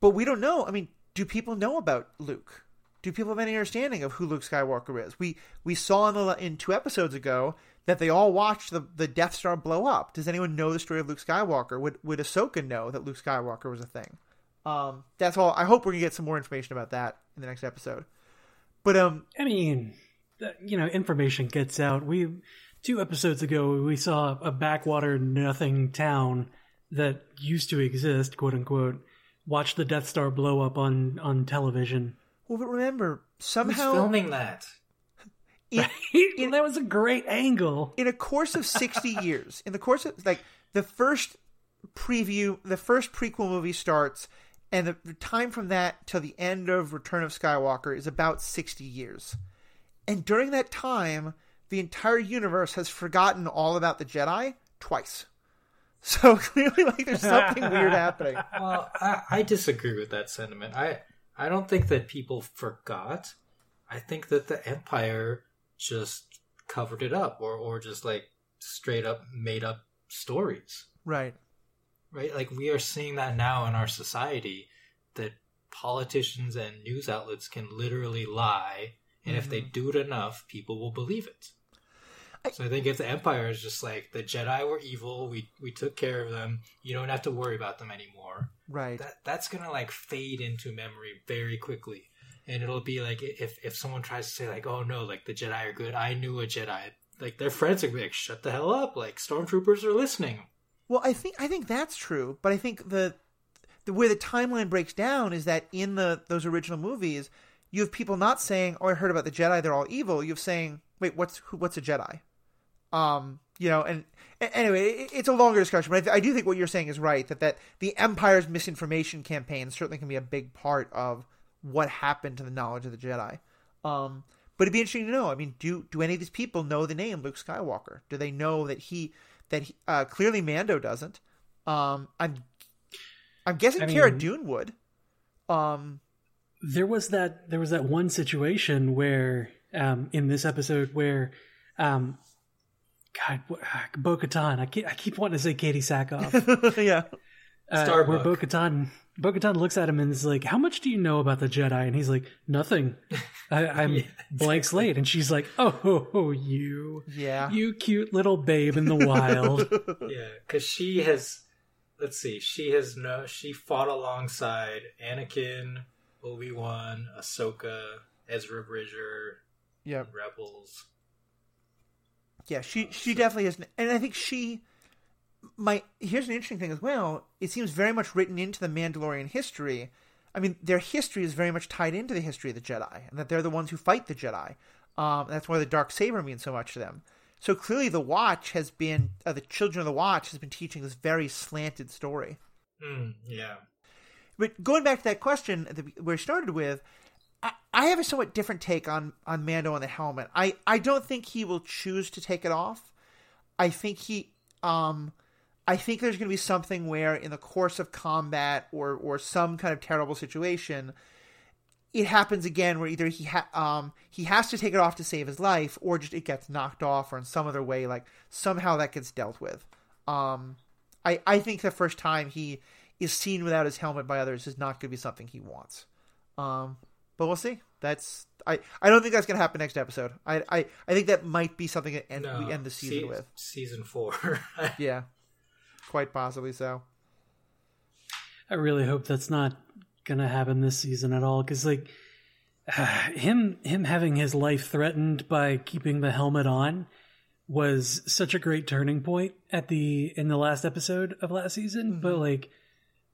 But we don't know. I mean, do people know about Luke? Do people have any understanding of who Luke Skywalker is? We we saw in the in two episodes ago that they all watched the, the Death Star blow up. Does anyone know the story of Luke Skywalker? Would would Ahsoka know that Luke Skywalker was a thing? Um, that's all. I hope we're gonna get some more information about that in the next episode. But um, I mean, you know, information gets out. We two episodes ago we saw a backwater nothing town that used to exist, quote unquote. Watch the Death Star blow up on on television. well, but remember Who's somehow filming that? in, that was a great angle. in a course of 60 years, in the course of like the first preview, the first prequel movie starts, and the, the time from that till the end of Return of Skywalker is about 60 years. And during that time, the entire universe has forgotten all about the Jedi twice. So clearly, like there's something weird happening. Well, I, I disagree with that sentiment. I I don't think that people forgot. I think that the Empire just covered it up, or or just like straight up made up stories. Right. Right. Like we are seeing that now in our society that politicians and news outlets can literally lie, and if they mm-hmm. do it enough, people will believe it. I- so I think if the Empire is just like the Jedi were evil, we we took care of them, you don't have to worry about them anymore. Right. That that's gonna like fade into memory very quickly, and it'll be like if if someone tries to say like, oh no, like the Jedi are good, I knew a Jedi. Like their friends are gonna be like, shut the hell up, like stormtroopers are listening. Well, I think I think that's true, but I think the the way the timeline breaks down is that in the those original movies, you have people not saying, "Oh, I heard about the Jedi; they're all evil." You have saying, "Wait, what's who, what's a Jedi?" Um, you know, and, a- anyway, it, it's a longer discussion, but I, th- I do think what you're saying is right that that the Empire's misinformation campaign certainly can be a big part of what happened to the knowledge of the Jedi. Um, but it'd be interesting to know. I mean, do do any of these people know the name Luke Skywalker? Do they know that he that he, uh, clearly Mando doesn't? Um, I'm I'm guessing I Cara Dune would. Um, there was that there was that one situation where um, in this episode where um, God, Bo Katan. I keep, I keep wanting to say Katee Sackhoff. yeah, uh, Starbuck. where Bo Katan Bo Katan looks at him and is like, "How much do you know about the Jedi?" And he's like, "Nothing. I, I'm Yeah. blank slate." And she's like, "Oh, you, yeah. you cute little babe in the wild." Yeah, because she has. Let's see. She has no. She fought alongside Anakin, Obi Wan, Ahsoka, Ezra Bridger, Yep. Rebels. Yeah, she she definitely has, and I think she. My here's an interesting thing as well. It seems very much written into the Mandalorian history. I mean, their history is very much tied into the history of the Jedi, and that they're the ones who fight the Jedi. Um, that's why the dark saber means so much to them. So clearly, the Watch has been uh, the Children of the Watch has been teaching this very slanted story. Hmm. yeah. But going back to that question that we started with, I, I have a somewhat different take on on Mando and the helmet. I I don't think he will choose to take it off. I think he um I think there's going to be something where in the course of combat or or some kind of terrible situation it happens again where either he ha- um he has to take it off to save his life or just it gets knocked off or in some other way like somehow that gets dealt with. Um I I think the first time he is seen without his helmet by others is not going to be something he wants. Um, but we'll see. That's I. I don't think that's going to happen next episode. I. I. I think that might be something that end, we end the season se- with. Season four. Yeah, quite possibly so. I really hope that's not gonna happen this season at all. Because like him, him having his life threatened by keeping the helmet on was such a great turning point at the in the last episode of last season. But like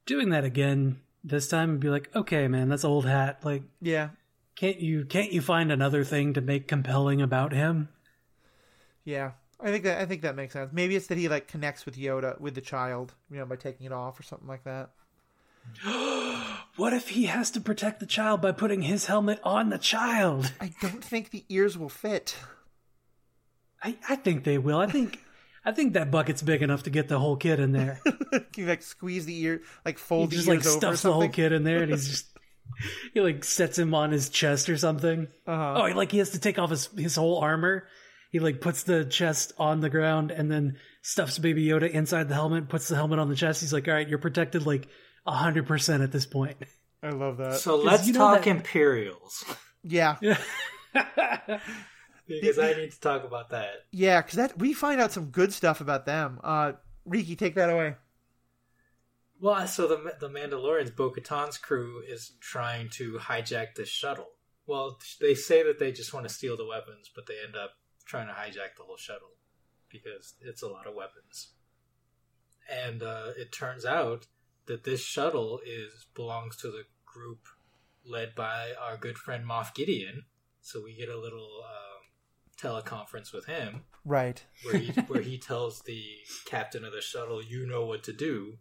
doing that again this time would be like, okay, man, that's old hat. Like, Yeah. can't you can't you find another thing to make compelling about him? Yeah. I think that I think that makes sense. Maybe it's that he like connects with Yoda with the child, you know, by taking it off or something like that. What if he has to protect the child by putting his helmet on the child? I don't think the ears will fit. I, I think they will. I think I think that bucket's big enough to get the whole kid in there. Can you like squeeze the ear, like he fold just the like ears over or stuffs the whole kid in there, and he's just he like sets him on his chest or something. Uh-huh. Oh, he, like he has to take off his his whole armor. He like puts the chest on the ground and then stuffs Baby Yoda inside the helmet. Puts the helmet on the chest. He's like, "All right, you're protected like hundred percent at this point." I love that. so let's you know talk that- Imperials yeah. because I need to talk about that. Yeah, because that we find out some good stuff about them. Uh, Riki, take that away. Well, so the the Mandalorians, Bo-Katan's crew is trying to hijack this shuttle. Well, they say that they just want to steal the weapons, but they end up trying to hijack the whole shuttle because it's a lot of weapons. And uh, it turns out that this shuttle is belongs to the group led by our good friend Moff Gideon. So we get a little um, teleconference with him Right. where he where he tells the captain of the shuttle, "You know what to do."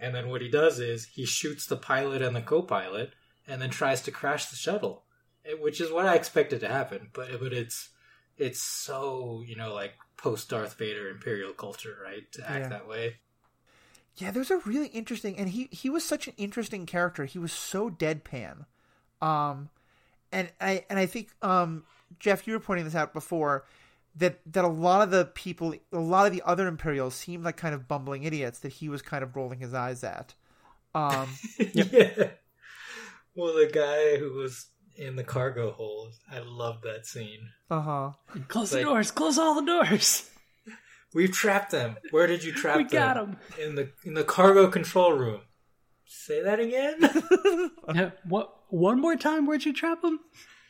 And then what he does is he shoots the pilot and the co-pilot, and then tries to crash the shuttle, eh, which is what I expected to happen. But but it's it's so you know like post Darth Vader Imperial culture, right? To act Yeah. that way. Yeah, there's a really interesting, and he he was such an interesting character. He was so deadpan, um, and I and I think um, Jeff, you were pointing this out before that that a lot of the people, a lot of the other Imperials seemed like kind of bumbling idiots that he was kind of rolling his eyes at. Um, yeah. Well, the guy who was in the cargo hold, I love that scene. uh huh. Close Like- the doors. Close all the doors. We've trapped them. Where did you trap We them? got 'em. in the in the cargo control room. Say that again. yeah. What? One more time. Where'd you trap them?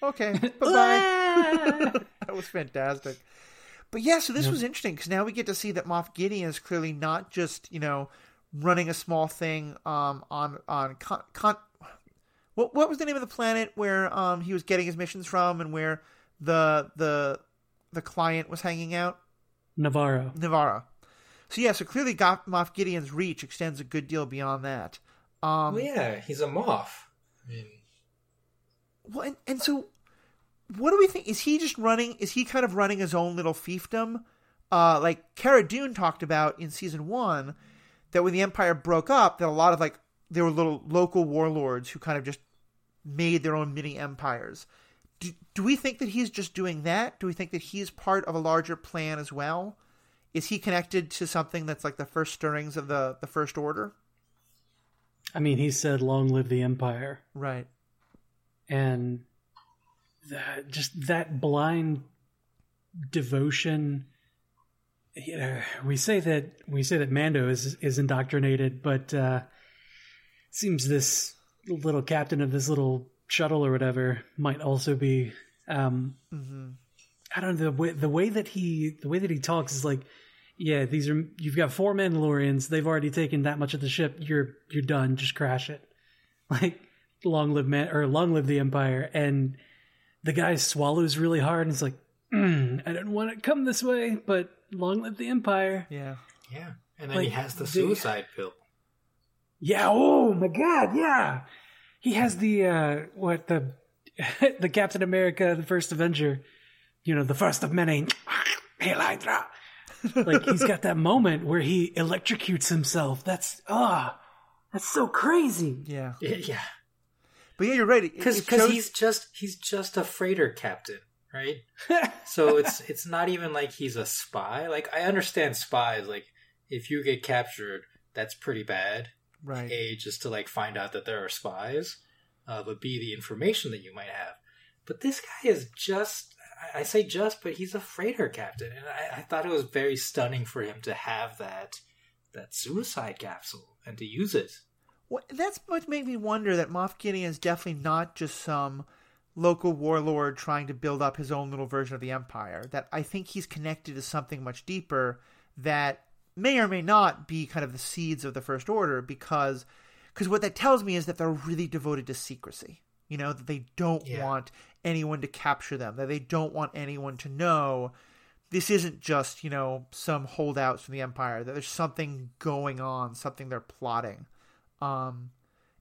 Okay. Bye bye. that was fantastic. But yeah, so this was interesting because now we get to see that Moff Gideon is clearly not just you know running a small thing um, on on con, con, what what was the name of the planet where um, he was getting his missions from and where the the the client was hanging out Navarro. Navarro. So yeah, so clearly Goff, Moff Gideon's reach extends a good deal beyond that. Um, well, yeah, he's a moth. I mean, Well, and, and so, what do we think? Is he just running? Is he kind of running his own little fiefdom? Uh, like Cara Dune talked about in season one, that when the Empire broke up, that a lot of like there were little local warlords who kind of just made their own mini empires. Do, do we think that he's just doing that? Do we think that he's part of a larger plan as well? Is he connected to something that's like the first stirrings of the the First Order? I mean, he said, "Long live the Empire," Right. and that, just that blind devotion. You know, we say that we say that Mando is is indoctrinated, but uh, seems this little captain of this little shuttle or whatever might also be. Um, hmm I don't know the way the way that he the way that he talks is like, yeah, these are you've got four Mandalorians. They've already taken that much of the ship. You're you're done. Just crash it. Like long live man or long live the Empire. And the guy swallows really hard and is like, mm, I don't want to come this way, but long live the Empire. Yeah. yeah, and then he has the the- suicide pill. Yeah. Oh my God. Yeah. He has the uh what the the Captain America, the first Avenger. You know, the first of many. Hail Hydra. like he's got that moment where he electrocutes himself. That's ah, that's so crazy. Yeah. Yeah, yeah. But yeah, you're right. Because it shows- he's just he's just a freighter captain, right? so it's it's not even like he's a spy. Like I understand spies. Like if you get captured, that's pretty bad. right. A just to like find out that there are spies, uh, but B the information that you might have. But this guy is just. I- I say just, but he's a freighter captain, and I, I thought it was very stunning for him to have that that suicide capsule and to use it. That's what made me wonder that Moff Gideon is definitely not just some local warlord trying to build up his own little version of the Empire. That I think he's connected to something much deeper that may or may not be kind of the seeds of the First Order because because what that tells me is that they're really devoted to secrecy. You know, that they don't Yeah. want anyone to capture them, that they don't want anyone to know this isn't just, you know, some holdouts from the Empire, that there's something going on, something they're plotting. Um,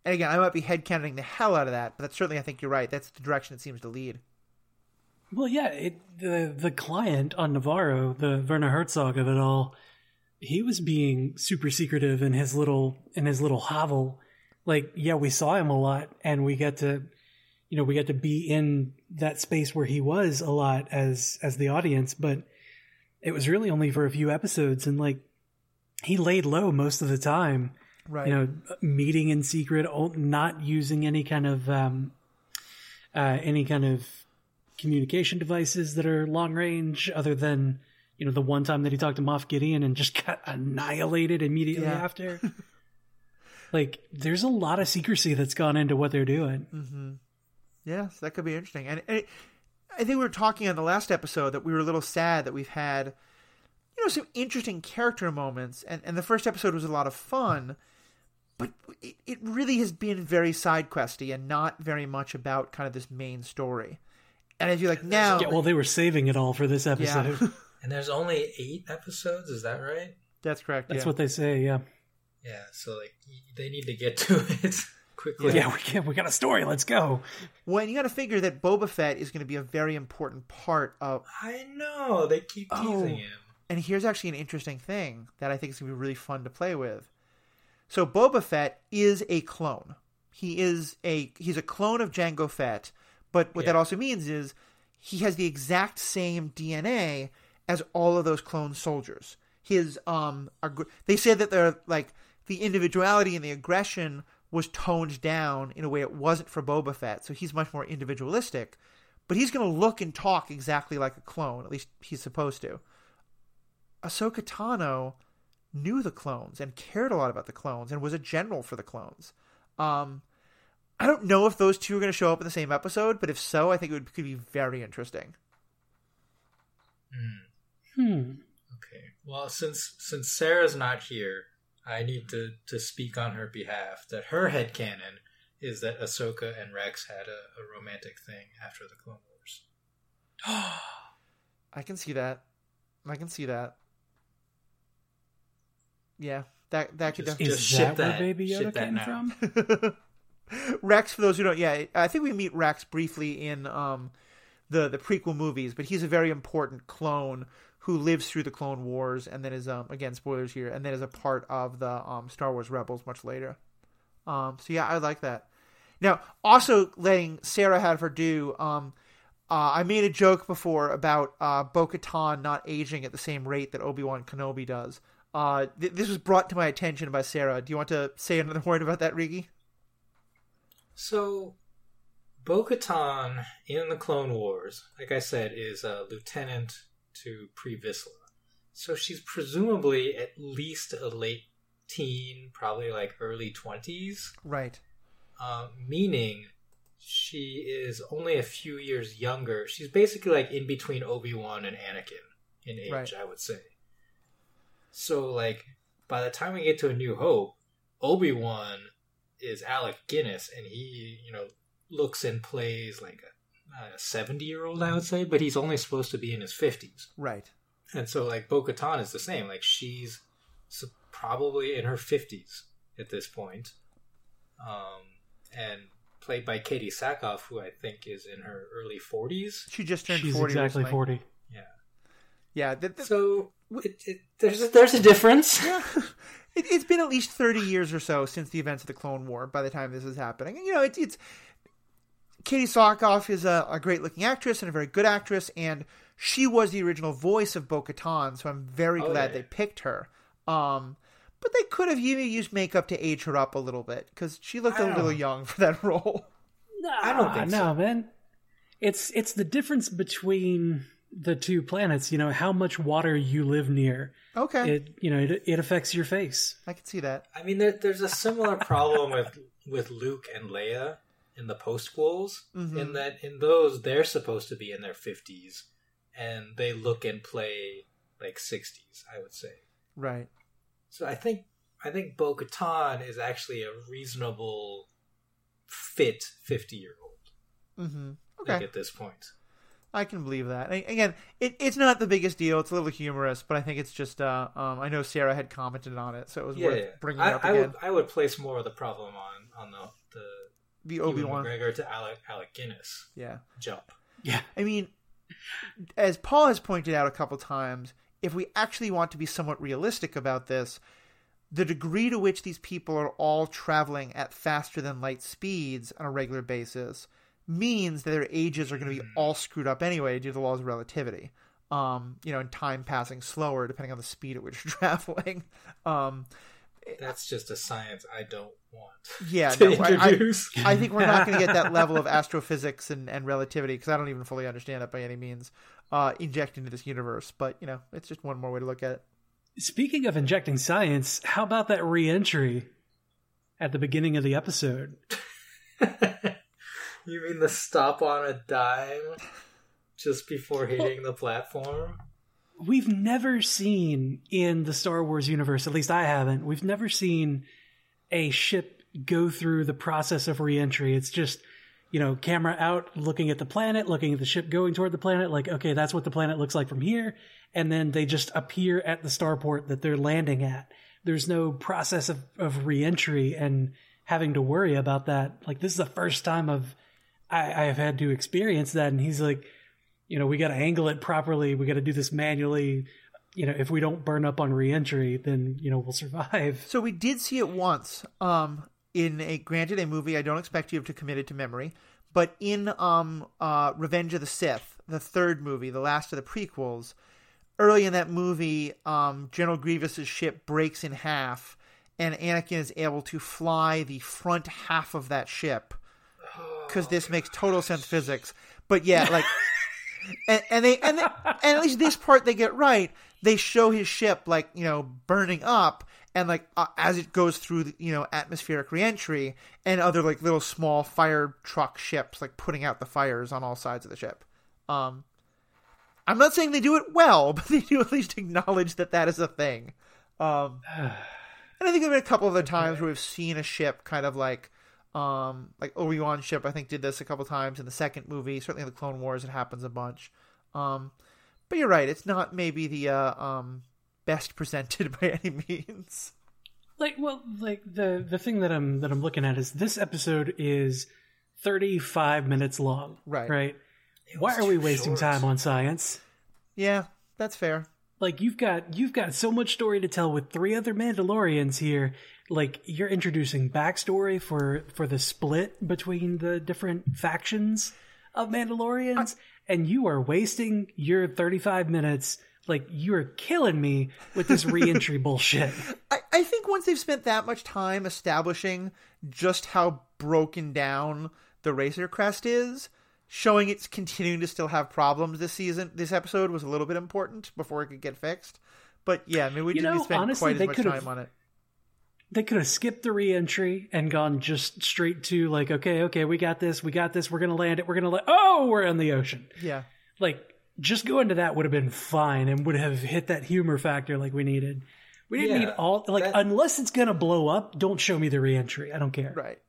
and again, I might be headcounting the hell out of that, but that's certainly, I think you're right. That's the direction it seems to lead. Well, yeah, it, the the client on Navarro, the Werner Herzog of it all, he was being super secretive in his little in his little hovel. Like, yeah, we saw him a lot, and we got to, you know, we got to be in that space where he was a lot as as the audience, but it was really only for a few episodes, and like, he laid low most of the time. Right. You know, meeting in secret, not using any kind of um, uh, any kind of communication devices that are long range other than you know the one time that he talked to Moff Gideon and just got annihilated immediately Yeah. after. like there's a lot of secrecy that's gone into what they're doing. Mm-hmm. Yes, that could be interesting. And, and it, I think we were talking on the last episode that we were a little sad that we've had, you know, some interesting character moments. And, and the first episode was a lot of fun, but it, it really has been very side questy and not very much about kind of this main story. And I feel like now, Yeah, well they were saving it all for this episode. yeah, And there's only eight episodes. Is that right? that's correct. That's yeah. what they say, yeah. Yeah. So like they need to get to it quickly. Yeah, we can, we got a story, let's go. Well, you got to figure that Boba Fett is going to be a very important part of. I know they keep oh. teasing Oh. him. And here's actually an interesting thing that I think is going to be really fun to play with. So Boba Fett is a clone. He is a he's a clone of Jango Fett, but what Yeah. that also means is he has the exact same DNA as all of those clone soldiers. His um ag- they said that they're like the individuality and the aggression was toned down in a way it wasn't for Boba Fett, so he's much more individualistic. But he's going to look and talk exactly like a clone. At least he's supposed to. Ahsoka Tano knew the clones and cared a lot about the clones and was a general for the clones. Um, I don't know if those two are going to show up in the same episode, but if so, I think it would, could be very interesting. Hmm. Okay. Well, since since Sarah's not here, I need to to speak on her behalf. That her headcanon is that Ahsoka and Rex had a, a romantic thing after the Clone Wars. I can see that. I can see that. Yeah, that that could Just- definitely. Is ship that that- where Baby ship Yoda that came now. from? Rex, for those who don't, yeah, I think we meet Rex briefly in um, the the prequel movies, but he's a very important clone who lives through the Clone Wars and then is um again spoilers here, and then is a part of the um Star Wars Rebels much later. Um, so yeah, I like that. Now, also letting Sarah have her due. Um, uh, I made a joke before about uh, Bo-Katan not aging at the same rate that Obi Wan Kenobi does. Uh, th- this was brought to my attention by Sarah. Do you want to say another word about that, Riki? So, Bo Katan in the Clone Wars, like I said, is a lieutenant to Pre Vizsla. So she's presumably at least a late teen, probably like early 20s, Right. um, meaning she is only a few years younger. She's basically like in between Obi Wan and Anakin in age, Right. I would say. So, like, by the time we get to A New Hope, Obi Wan is Alec Guinness, and he, you know, looks and plays like a 70 year old, I would say, but he's only supposed to be in his 50s. Right. And so, like, Bo Katan is the same. Like, she's s- probably in her 50s at this point. Um, and played by Katee Sackhoff, who I think is in her early 40s. She just turned She's 40 exactly 40. Yeah. Yeah. That, that- So, it, it, there's, a, there's a difference. yeah. It, it's been at least 30 years or so since the events of the Clone War by the time this is happening. You know, it's, it's Katee Sackhoff is a, a great looking actress and a very good actress, and she was the original voice of Bo Katan, so I'm very Oh, glad yeah. they picked her. Um, but they could have even used makeup to age her up a little bit because she looked a little know. young for that role. I don't think no, so. man. It's it's the difference between the two planets. You know how much water you live near. Okay, It you know it, it affects your face. I can see that. I mean, there, there's a similar problem with with Luke and Leia in the postquels, Mhm. in that in those they're supposed to be in their fifties, and they look and play like sixties. I would say. Right. So I think I think Bo Katan is actually a reasonable fit fifty year old. Mm-hmm. Okay. think at this point. I can believe that. A- Again, it, it's not the biggest deal. It's a little humorous, but I think it's just. Uh, um, I know Sarah had commented on it, so it was Yeah, worth yeah. bringing I, it up I again. would I would place more of the problem on on the the the Obi Wan. McGregor to Alec Alec Guinness Yeah. jump. Yeah. I mean, as Paul has pointed out a couple times, if we actually want to be somewhat realistic about this, the degree to which these people are all traveling at faster than light speeds on a regular basis means that their ages are going to be all screwed up anyway due to the laws of relativity. Um, you know, and time passing slower depending on the speed at which you're traveling. Um, That's just a science I don't want yeah, to no, I, I, introduce. I think we're not going to get that level of astrophysics and, and relativity because I don't even fully understand it by any means uh, inject into this universe. But you know, it's just one more way to look at it. Speaking of injecting science, how about that re-entry at the beginning of the episode? you mean the stop on a dime just before hitting the platform? We've never seen in the Star Wars universe, at least I haven't, we've never seen a ship go through the process of re-entry. It's just, you know, camera out, looking at the planet, looking at the ship going toward the planet, like, okay, that's what the planet looks like from here. And then they just appear at the starport that they're landing at. There's no process of, of re-entry and having to worry about that. Like, this is the first time of I, I have had to experience that. And he's like, you know, we got to angle it properly. We got to do this manually. you know, if we don't burn up on reentry, then you know we'll survive. So we did see it once. Um, in a granted a movie I don't expect you to commit it to memory, but in um uh Revenge of the Sith, the third movie, the last of the prequels, early in that movie, um General Grievous's ship breaks in half, and Anakin is able to fly the front half of that ship because this makes total sense physics. But yeah, like, and, and they and, they, and at least this part they get right. They show his ship like you know burning up, and like uh, as it goes through the, you know atmospheric reentry, and other like little small fire truck ships like putting out the fires on all sides of the ship. Um, I'm not saying they do it well, but they do at least acknowledge that that is a thing. Um, and I think there have been a couple of other times where we've seen a ship kind of like um, like Obi Wan ship, I think did this a couple times in the second movie. Certainly in the Clone Wars, it happens a bunch. Um, but you're right; it's not maybe the uh, um, best presented by any means. Like, well, like the the thing that I'm that I'm looking at is this episode is 35 minutes long. Right. Right. Why are we wasting time on science? Yeah, that's fair. Like you've got you've got so much story to tell with three other Mandalorians here. Like you're introducing backstory for for the split between the different factions of Mandalorians, and you are wasting your 35 minutes. Like you are killing me with this reentry bullshit. I, I think once they've spent that much time establishing just how broken down the Razor Crest is, showing it's continuing to still have problems this season, this episode was a little bit important before it could get fixed. But yeah, I mean, we You didn't know, spend honestly, quite as much time on it. They could have skipped the reentry and gone just straight to like, okay, okay, we got this, we got this, we're gonna land it, we're gonna let. Oh, we're in the ocean. Yeah. Like, just going to that would have been fine and would have hit that humor factor like we needed. We didn't Yeah, need all like that- unless it's gonna blow up. Don't show me the reentry. I don't care. Right.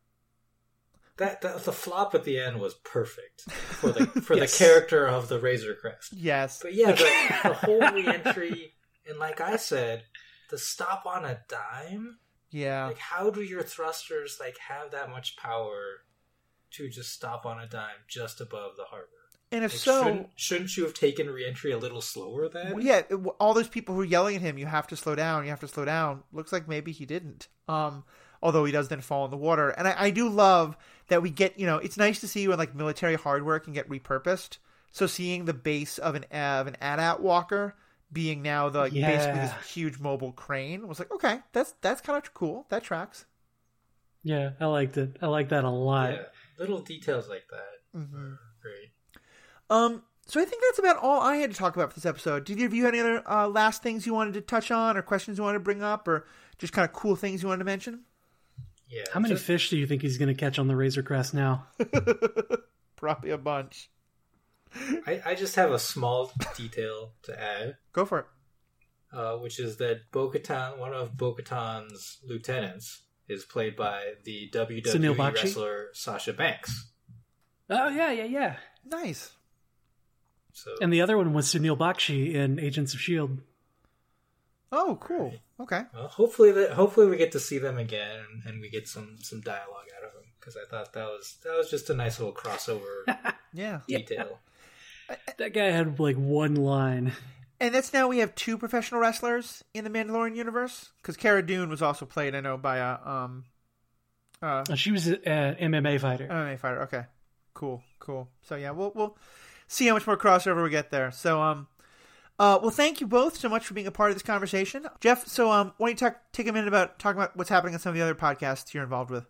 That, that the flop at the end was perfect for the for Yes. the character of the Razor Crest. Yes. But yeah, the, the whole reentry and like I said, the stop on a dime. Yeah. Like, how do your thrusters like have that much power to just stop on a dime just above the harbor? And if Like, so, shouldn't, shouldn't you have taken reentry a little slower then? yeah, it- all those people who are yelling at him, you have to slow down, you have to slow down. Looks like maybe he didn't. Um, although he does then fall in the water, and I, I do love that we get. You know, it's nice to see when like military hardware can get repurposed. So seeing the base of an of an AT-AT walker being now the like, basically this huge mobile crane was like okay, that's that's kind of cool. That tracks. Yeah, I liked it. I like that a lot. Yeah, little details like that Mm-hmm. great. Um, so I think that's about all I had to talk about for this episode. Did either of you have any other uh, last things you wanted to touch on, or questions you wanted to bring up, or just kind of cool things you wanted to mention? Yeah. How many just- fish do you think he's gonna catch on the Razor Crest now? Probably a bunch. I, I just have a small detail to add, Go for it. uh, which is that Bo-Katan, one of Bo-Katan's lieutenants, is played by the WWE wrestler Sasha Banks. Oh yeah, yeah, yeah. Nice. So And the other one was Sunil Bakshi in Agents of Shield. Oh, cool. Okay. well, hopefully that hopefully we get to see them again and, and we get some some dialogue out of them because I thought that was that was just a nice little crossover Yeah. detail. That guy had like one line. And that's now we have two professional wrestlers in the Mandalorian universe because Cara Dune was also played, I know, by a um, uh, Uh, She was an MMA fighter. MMA fighter. Okay. Cool. Cool. So yeah, we'll we'll see how much more crossover we get there. So um. Uh, well, thank you both so much for being a part of this conversation, Jeff. So, um, why don't you talk, take a minute about talking about what's happening on some of the other podcasts you're involved with?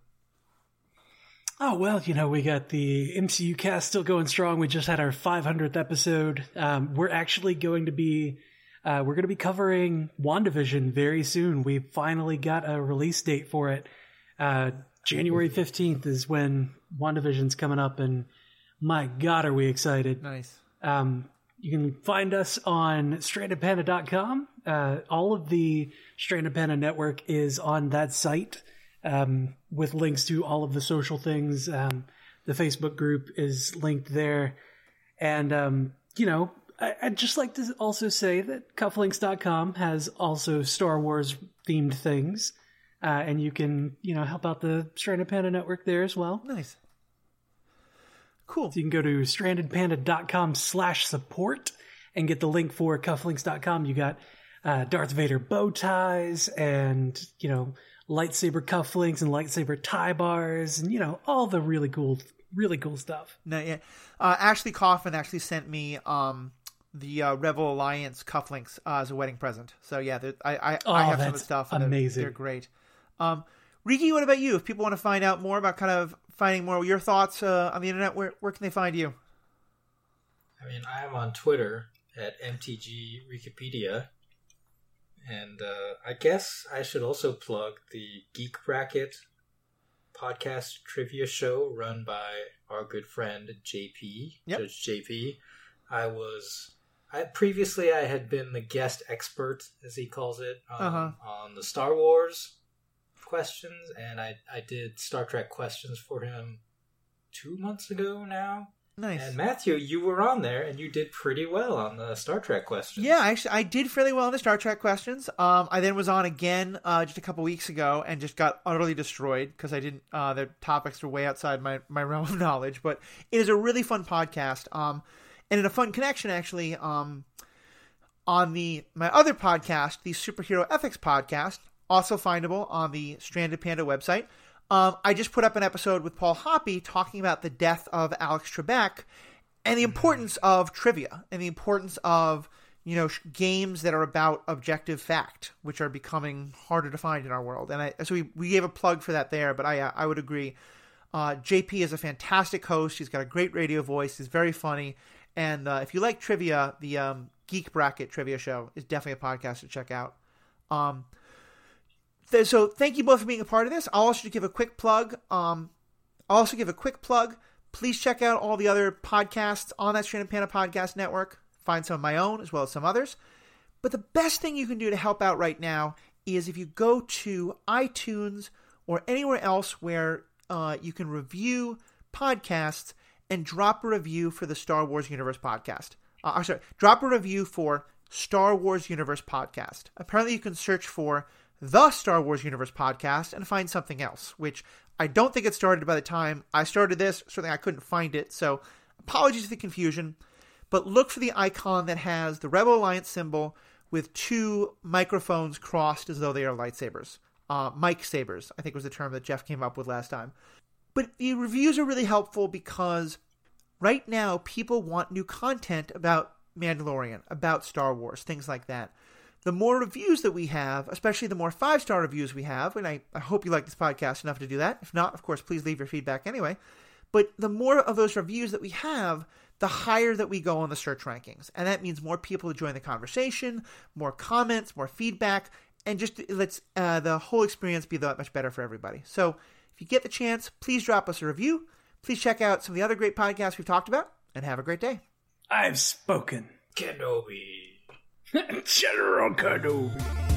Oh well, you know we got the MCU cast still going strong. We just had our 500th episode. Um, we're actually going to be uh, we're going to be covering Wandavision very soon. We finally got a release date for it. Uh, January 15th is when Wandavision's coming up, and my God, are we excited! Nice. Um, you can find us on strandedpanda.com. Uh, all of the Stranded Panda network is on that site um, with links to all of the social things. Um, the Facebook group is linked there. And, um, you know, I, I'd just like to also say that cufflinks.com has also Star Wars themed things. Uh, and you can, you know, help out the Stranded Panda network there as well. Nice. Cool. So you can go to strandedpanda.com slash support and get the link for cufflinks.com. You got uh, Darth Vader bow ties and you know lightsaber cufflinks and lightsaber tie bars and you know all the really cool, really cool stuff. No, yeah. Uh, Ashley Coffin actually sent me um, the uh, Rebel Alliance cufflinks uh, as a wedding present. So yeah, I I, Oh, I have some of the that's stuff. and they're- amazing. They're, great. Um, Riki, what about you? If people want to find out more about kind of finding more your thoughts uh, on the internet, where where can they find you? I mean, I am on Twitter at MTG Wikipedia. And uh, I guess I should also plug the Geek Bracket podcast trivia show run by our good friend JP, Yep. Judge JP. I was I previously I had been the guest expert, as he calls it, um, Uh-huh. on the Star Wars questions, and I I did Star Trek questions for him two months ago now. Nice. And Matthew, you were on there, and you did pretty well on the Star Trek questions. Yeah, actually, I did fairly well on the Star Trek questions. Um, I then was on again uh, just a couple weeks ago and just got utterly destroyed because I didn't. Uh, the topics were way outside my, my realm of knowledge. But it is a really fun podcast. Um, and in a fun connection, actually, um, on the my other podcast, the Superhero Ethics podcast, also findable on the Stranded Panda website. Um, I just put up an episode with Paul Hoppy talking about the death of Alex Trebek and the importance of trivia and the importance of you know sh- games that are about objective fact, which are becoming harder to find in our world. And I, so we, we gave a plug for that there, but I uh, I would agree. Uh, JP is a fantastic host. He's got a great radio voice. He's very funny. And uh, if you like trivia, the um, Geek Bracket Trivia Show is definitely a podcast to check out. Um, so thank you both for being a part of this. I'll also give a quick plug. Um, I'll also give a quick plug. Please check out all the other podcasts on that Stranded Panda Podcast Network. Find some of my own as well as some others. But the best thing you can do to help out right now is if you go to iTunes or anywhere else where uh, you can review podcasts and drop a review for the Star Wars Universe podcast. Uh, sorry, drop a review for Star Wars Universe podcast. Apparently, you can search for the Star Wars Universe podcast and find something else, which I don't think it started by the time I started this. Certainly, I couldn't find it. So, apologies for the confusion. But look for the icon that has the Rebel Alliance symbol with two microphones crossed as though they are lightsabers. Uh, mic sabers, I think was the term that Jeff came up with last time. But the reviews are really helpful because right now people want new content about Mandalorian, about Star Wars, things like that. The more reviews that we have, especially the more five star reviews we have, and I, I hope you like this podcast enough to do that. If not, of course, please leave your feedback anyway. But the more of those reviews that we have, the higher that we go on the search rankings. And that means more people to join the conversation, more comments, more feedback, and just lets uh, the whole experience be that much better for everybody. So if you get the chance, please drop us a review. Please check out some of the other great podcasts we've talked about, and have a great day. I've spoken. Kenobi. General Kenobi.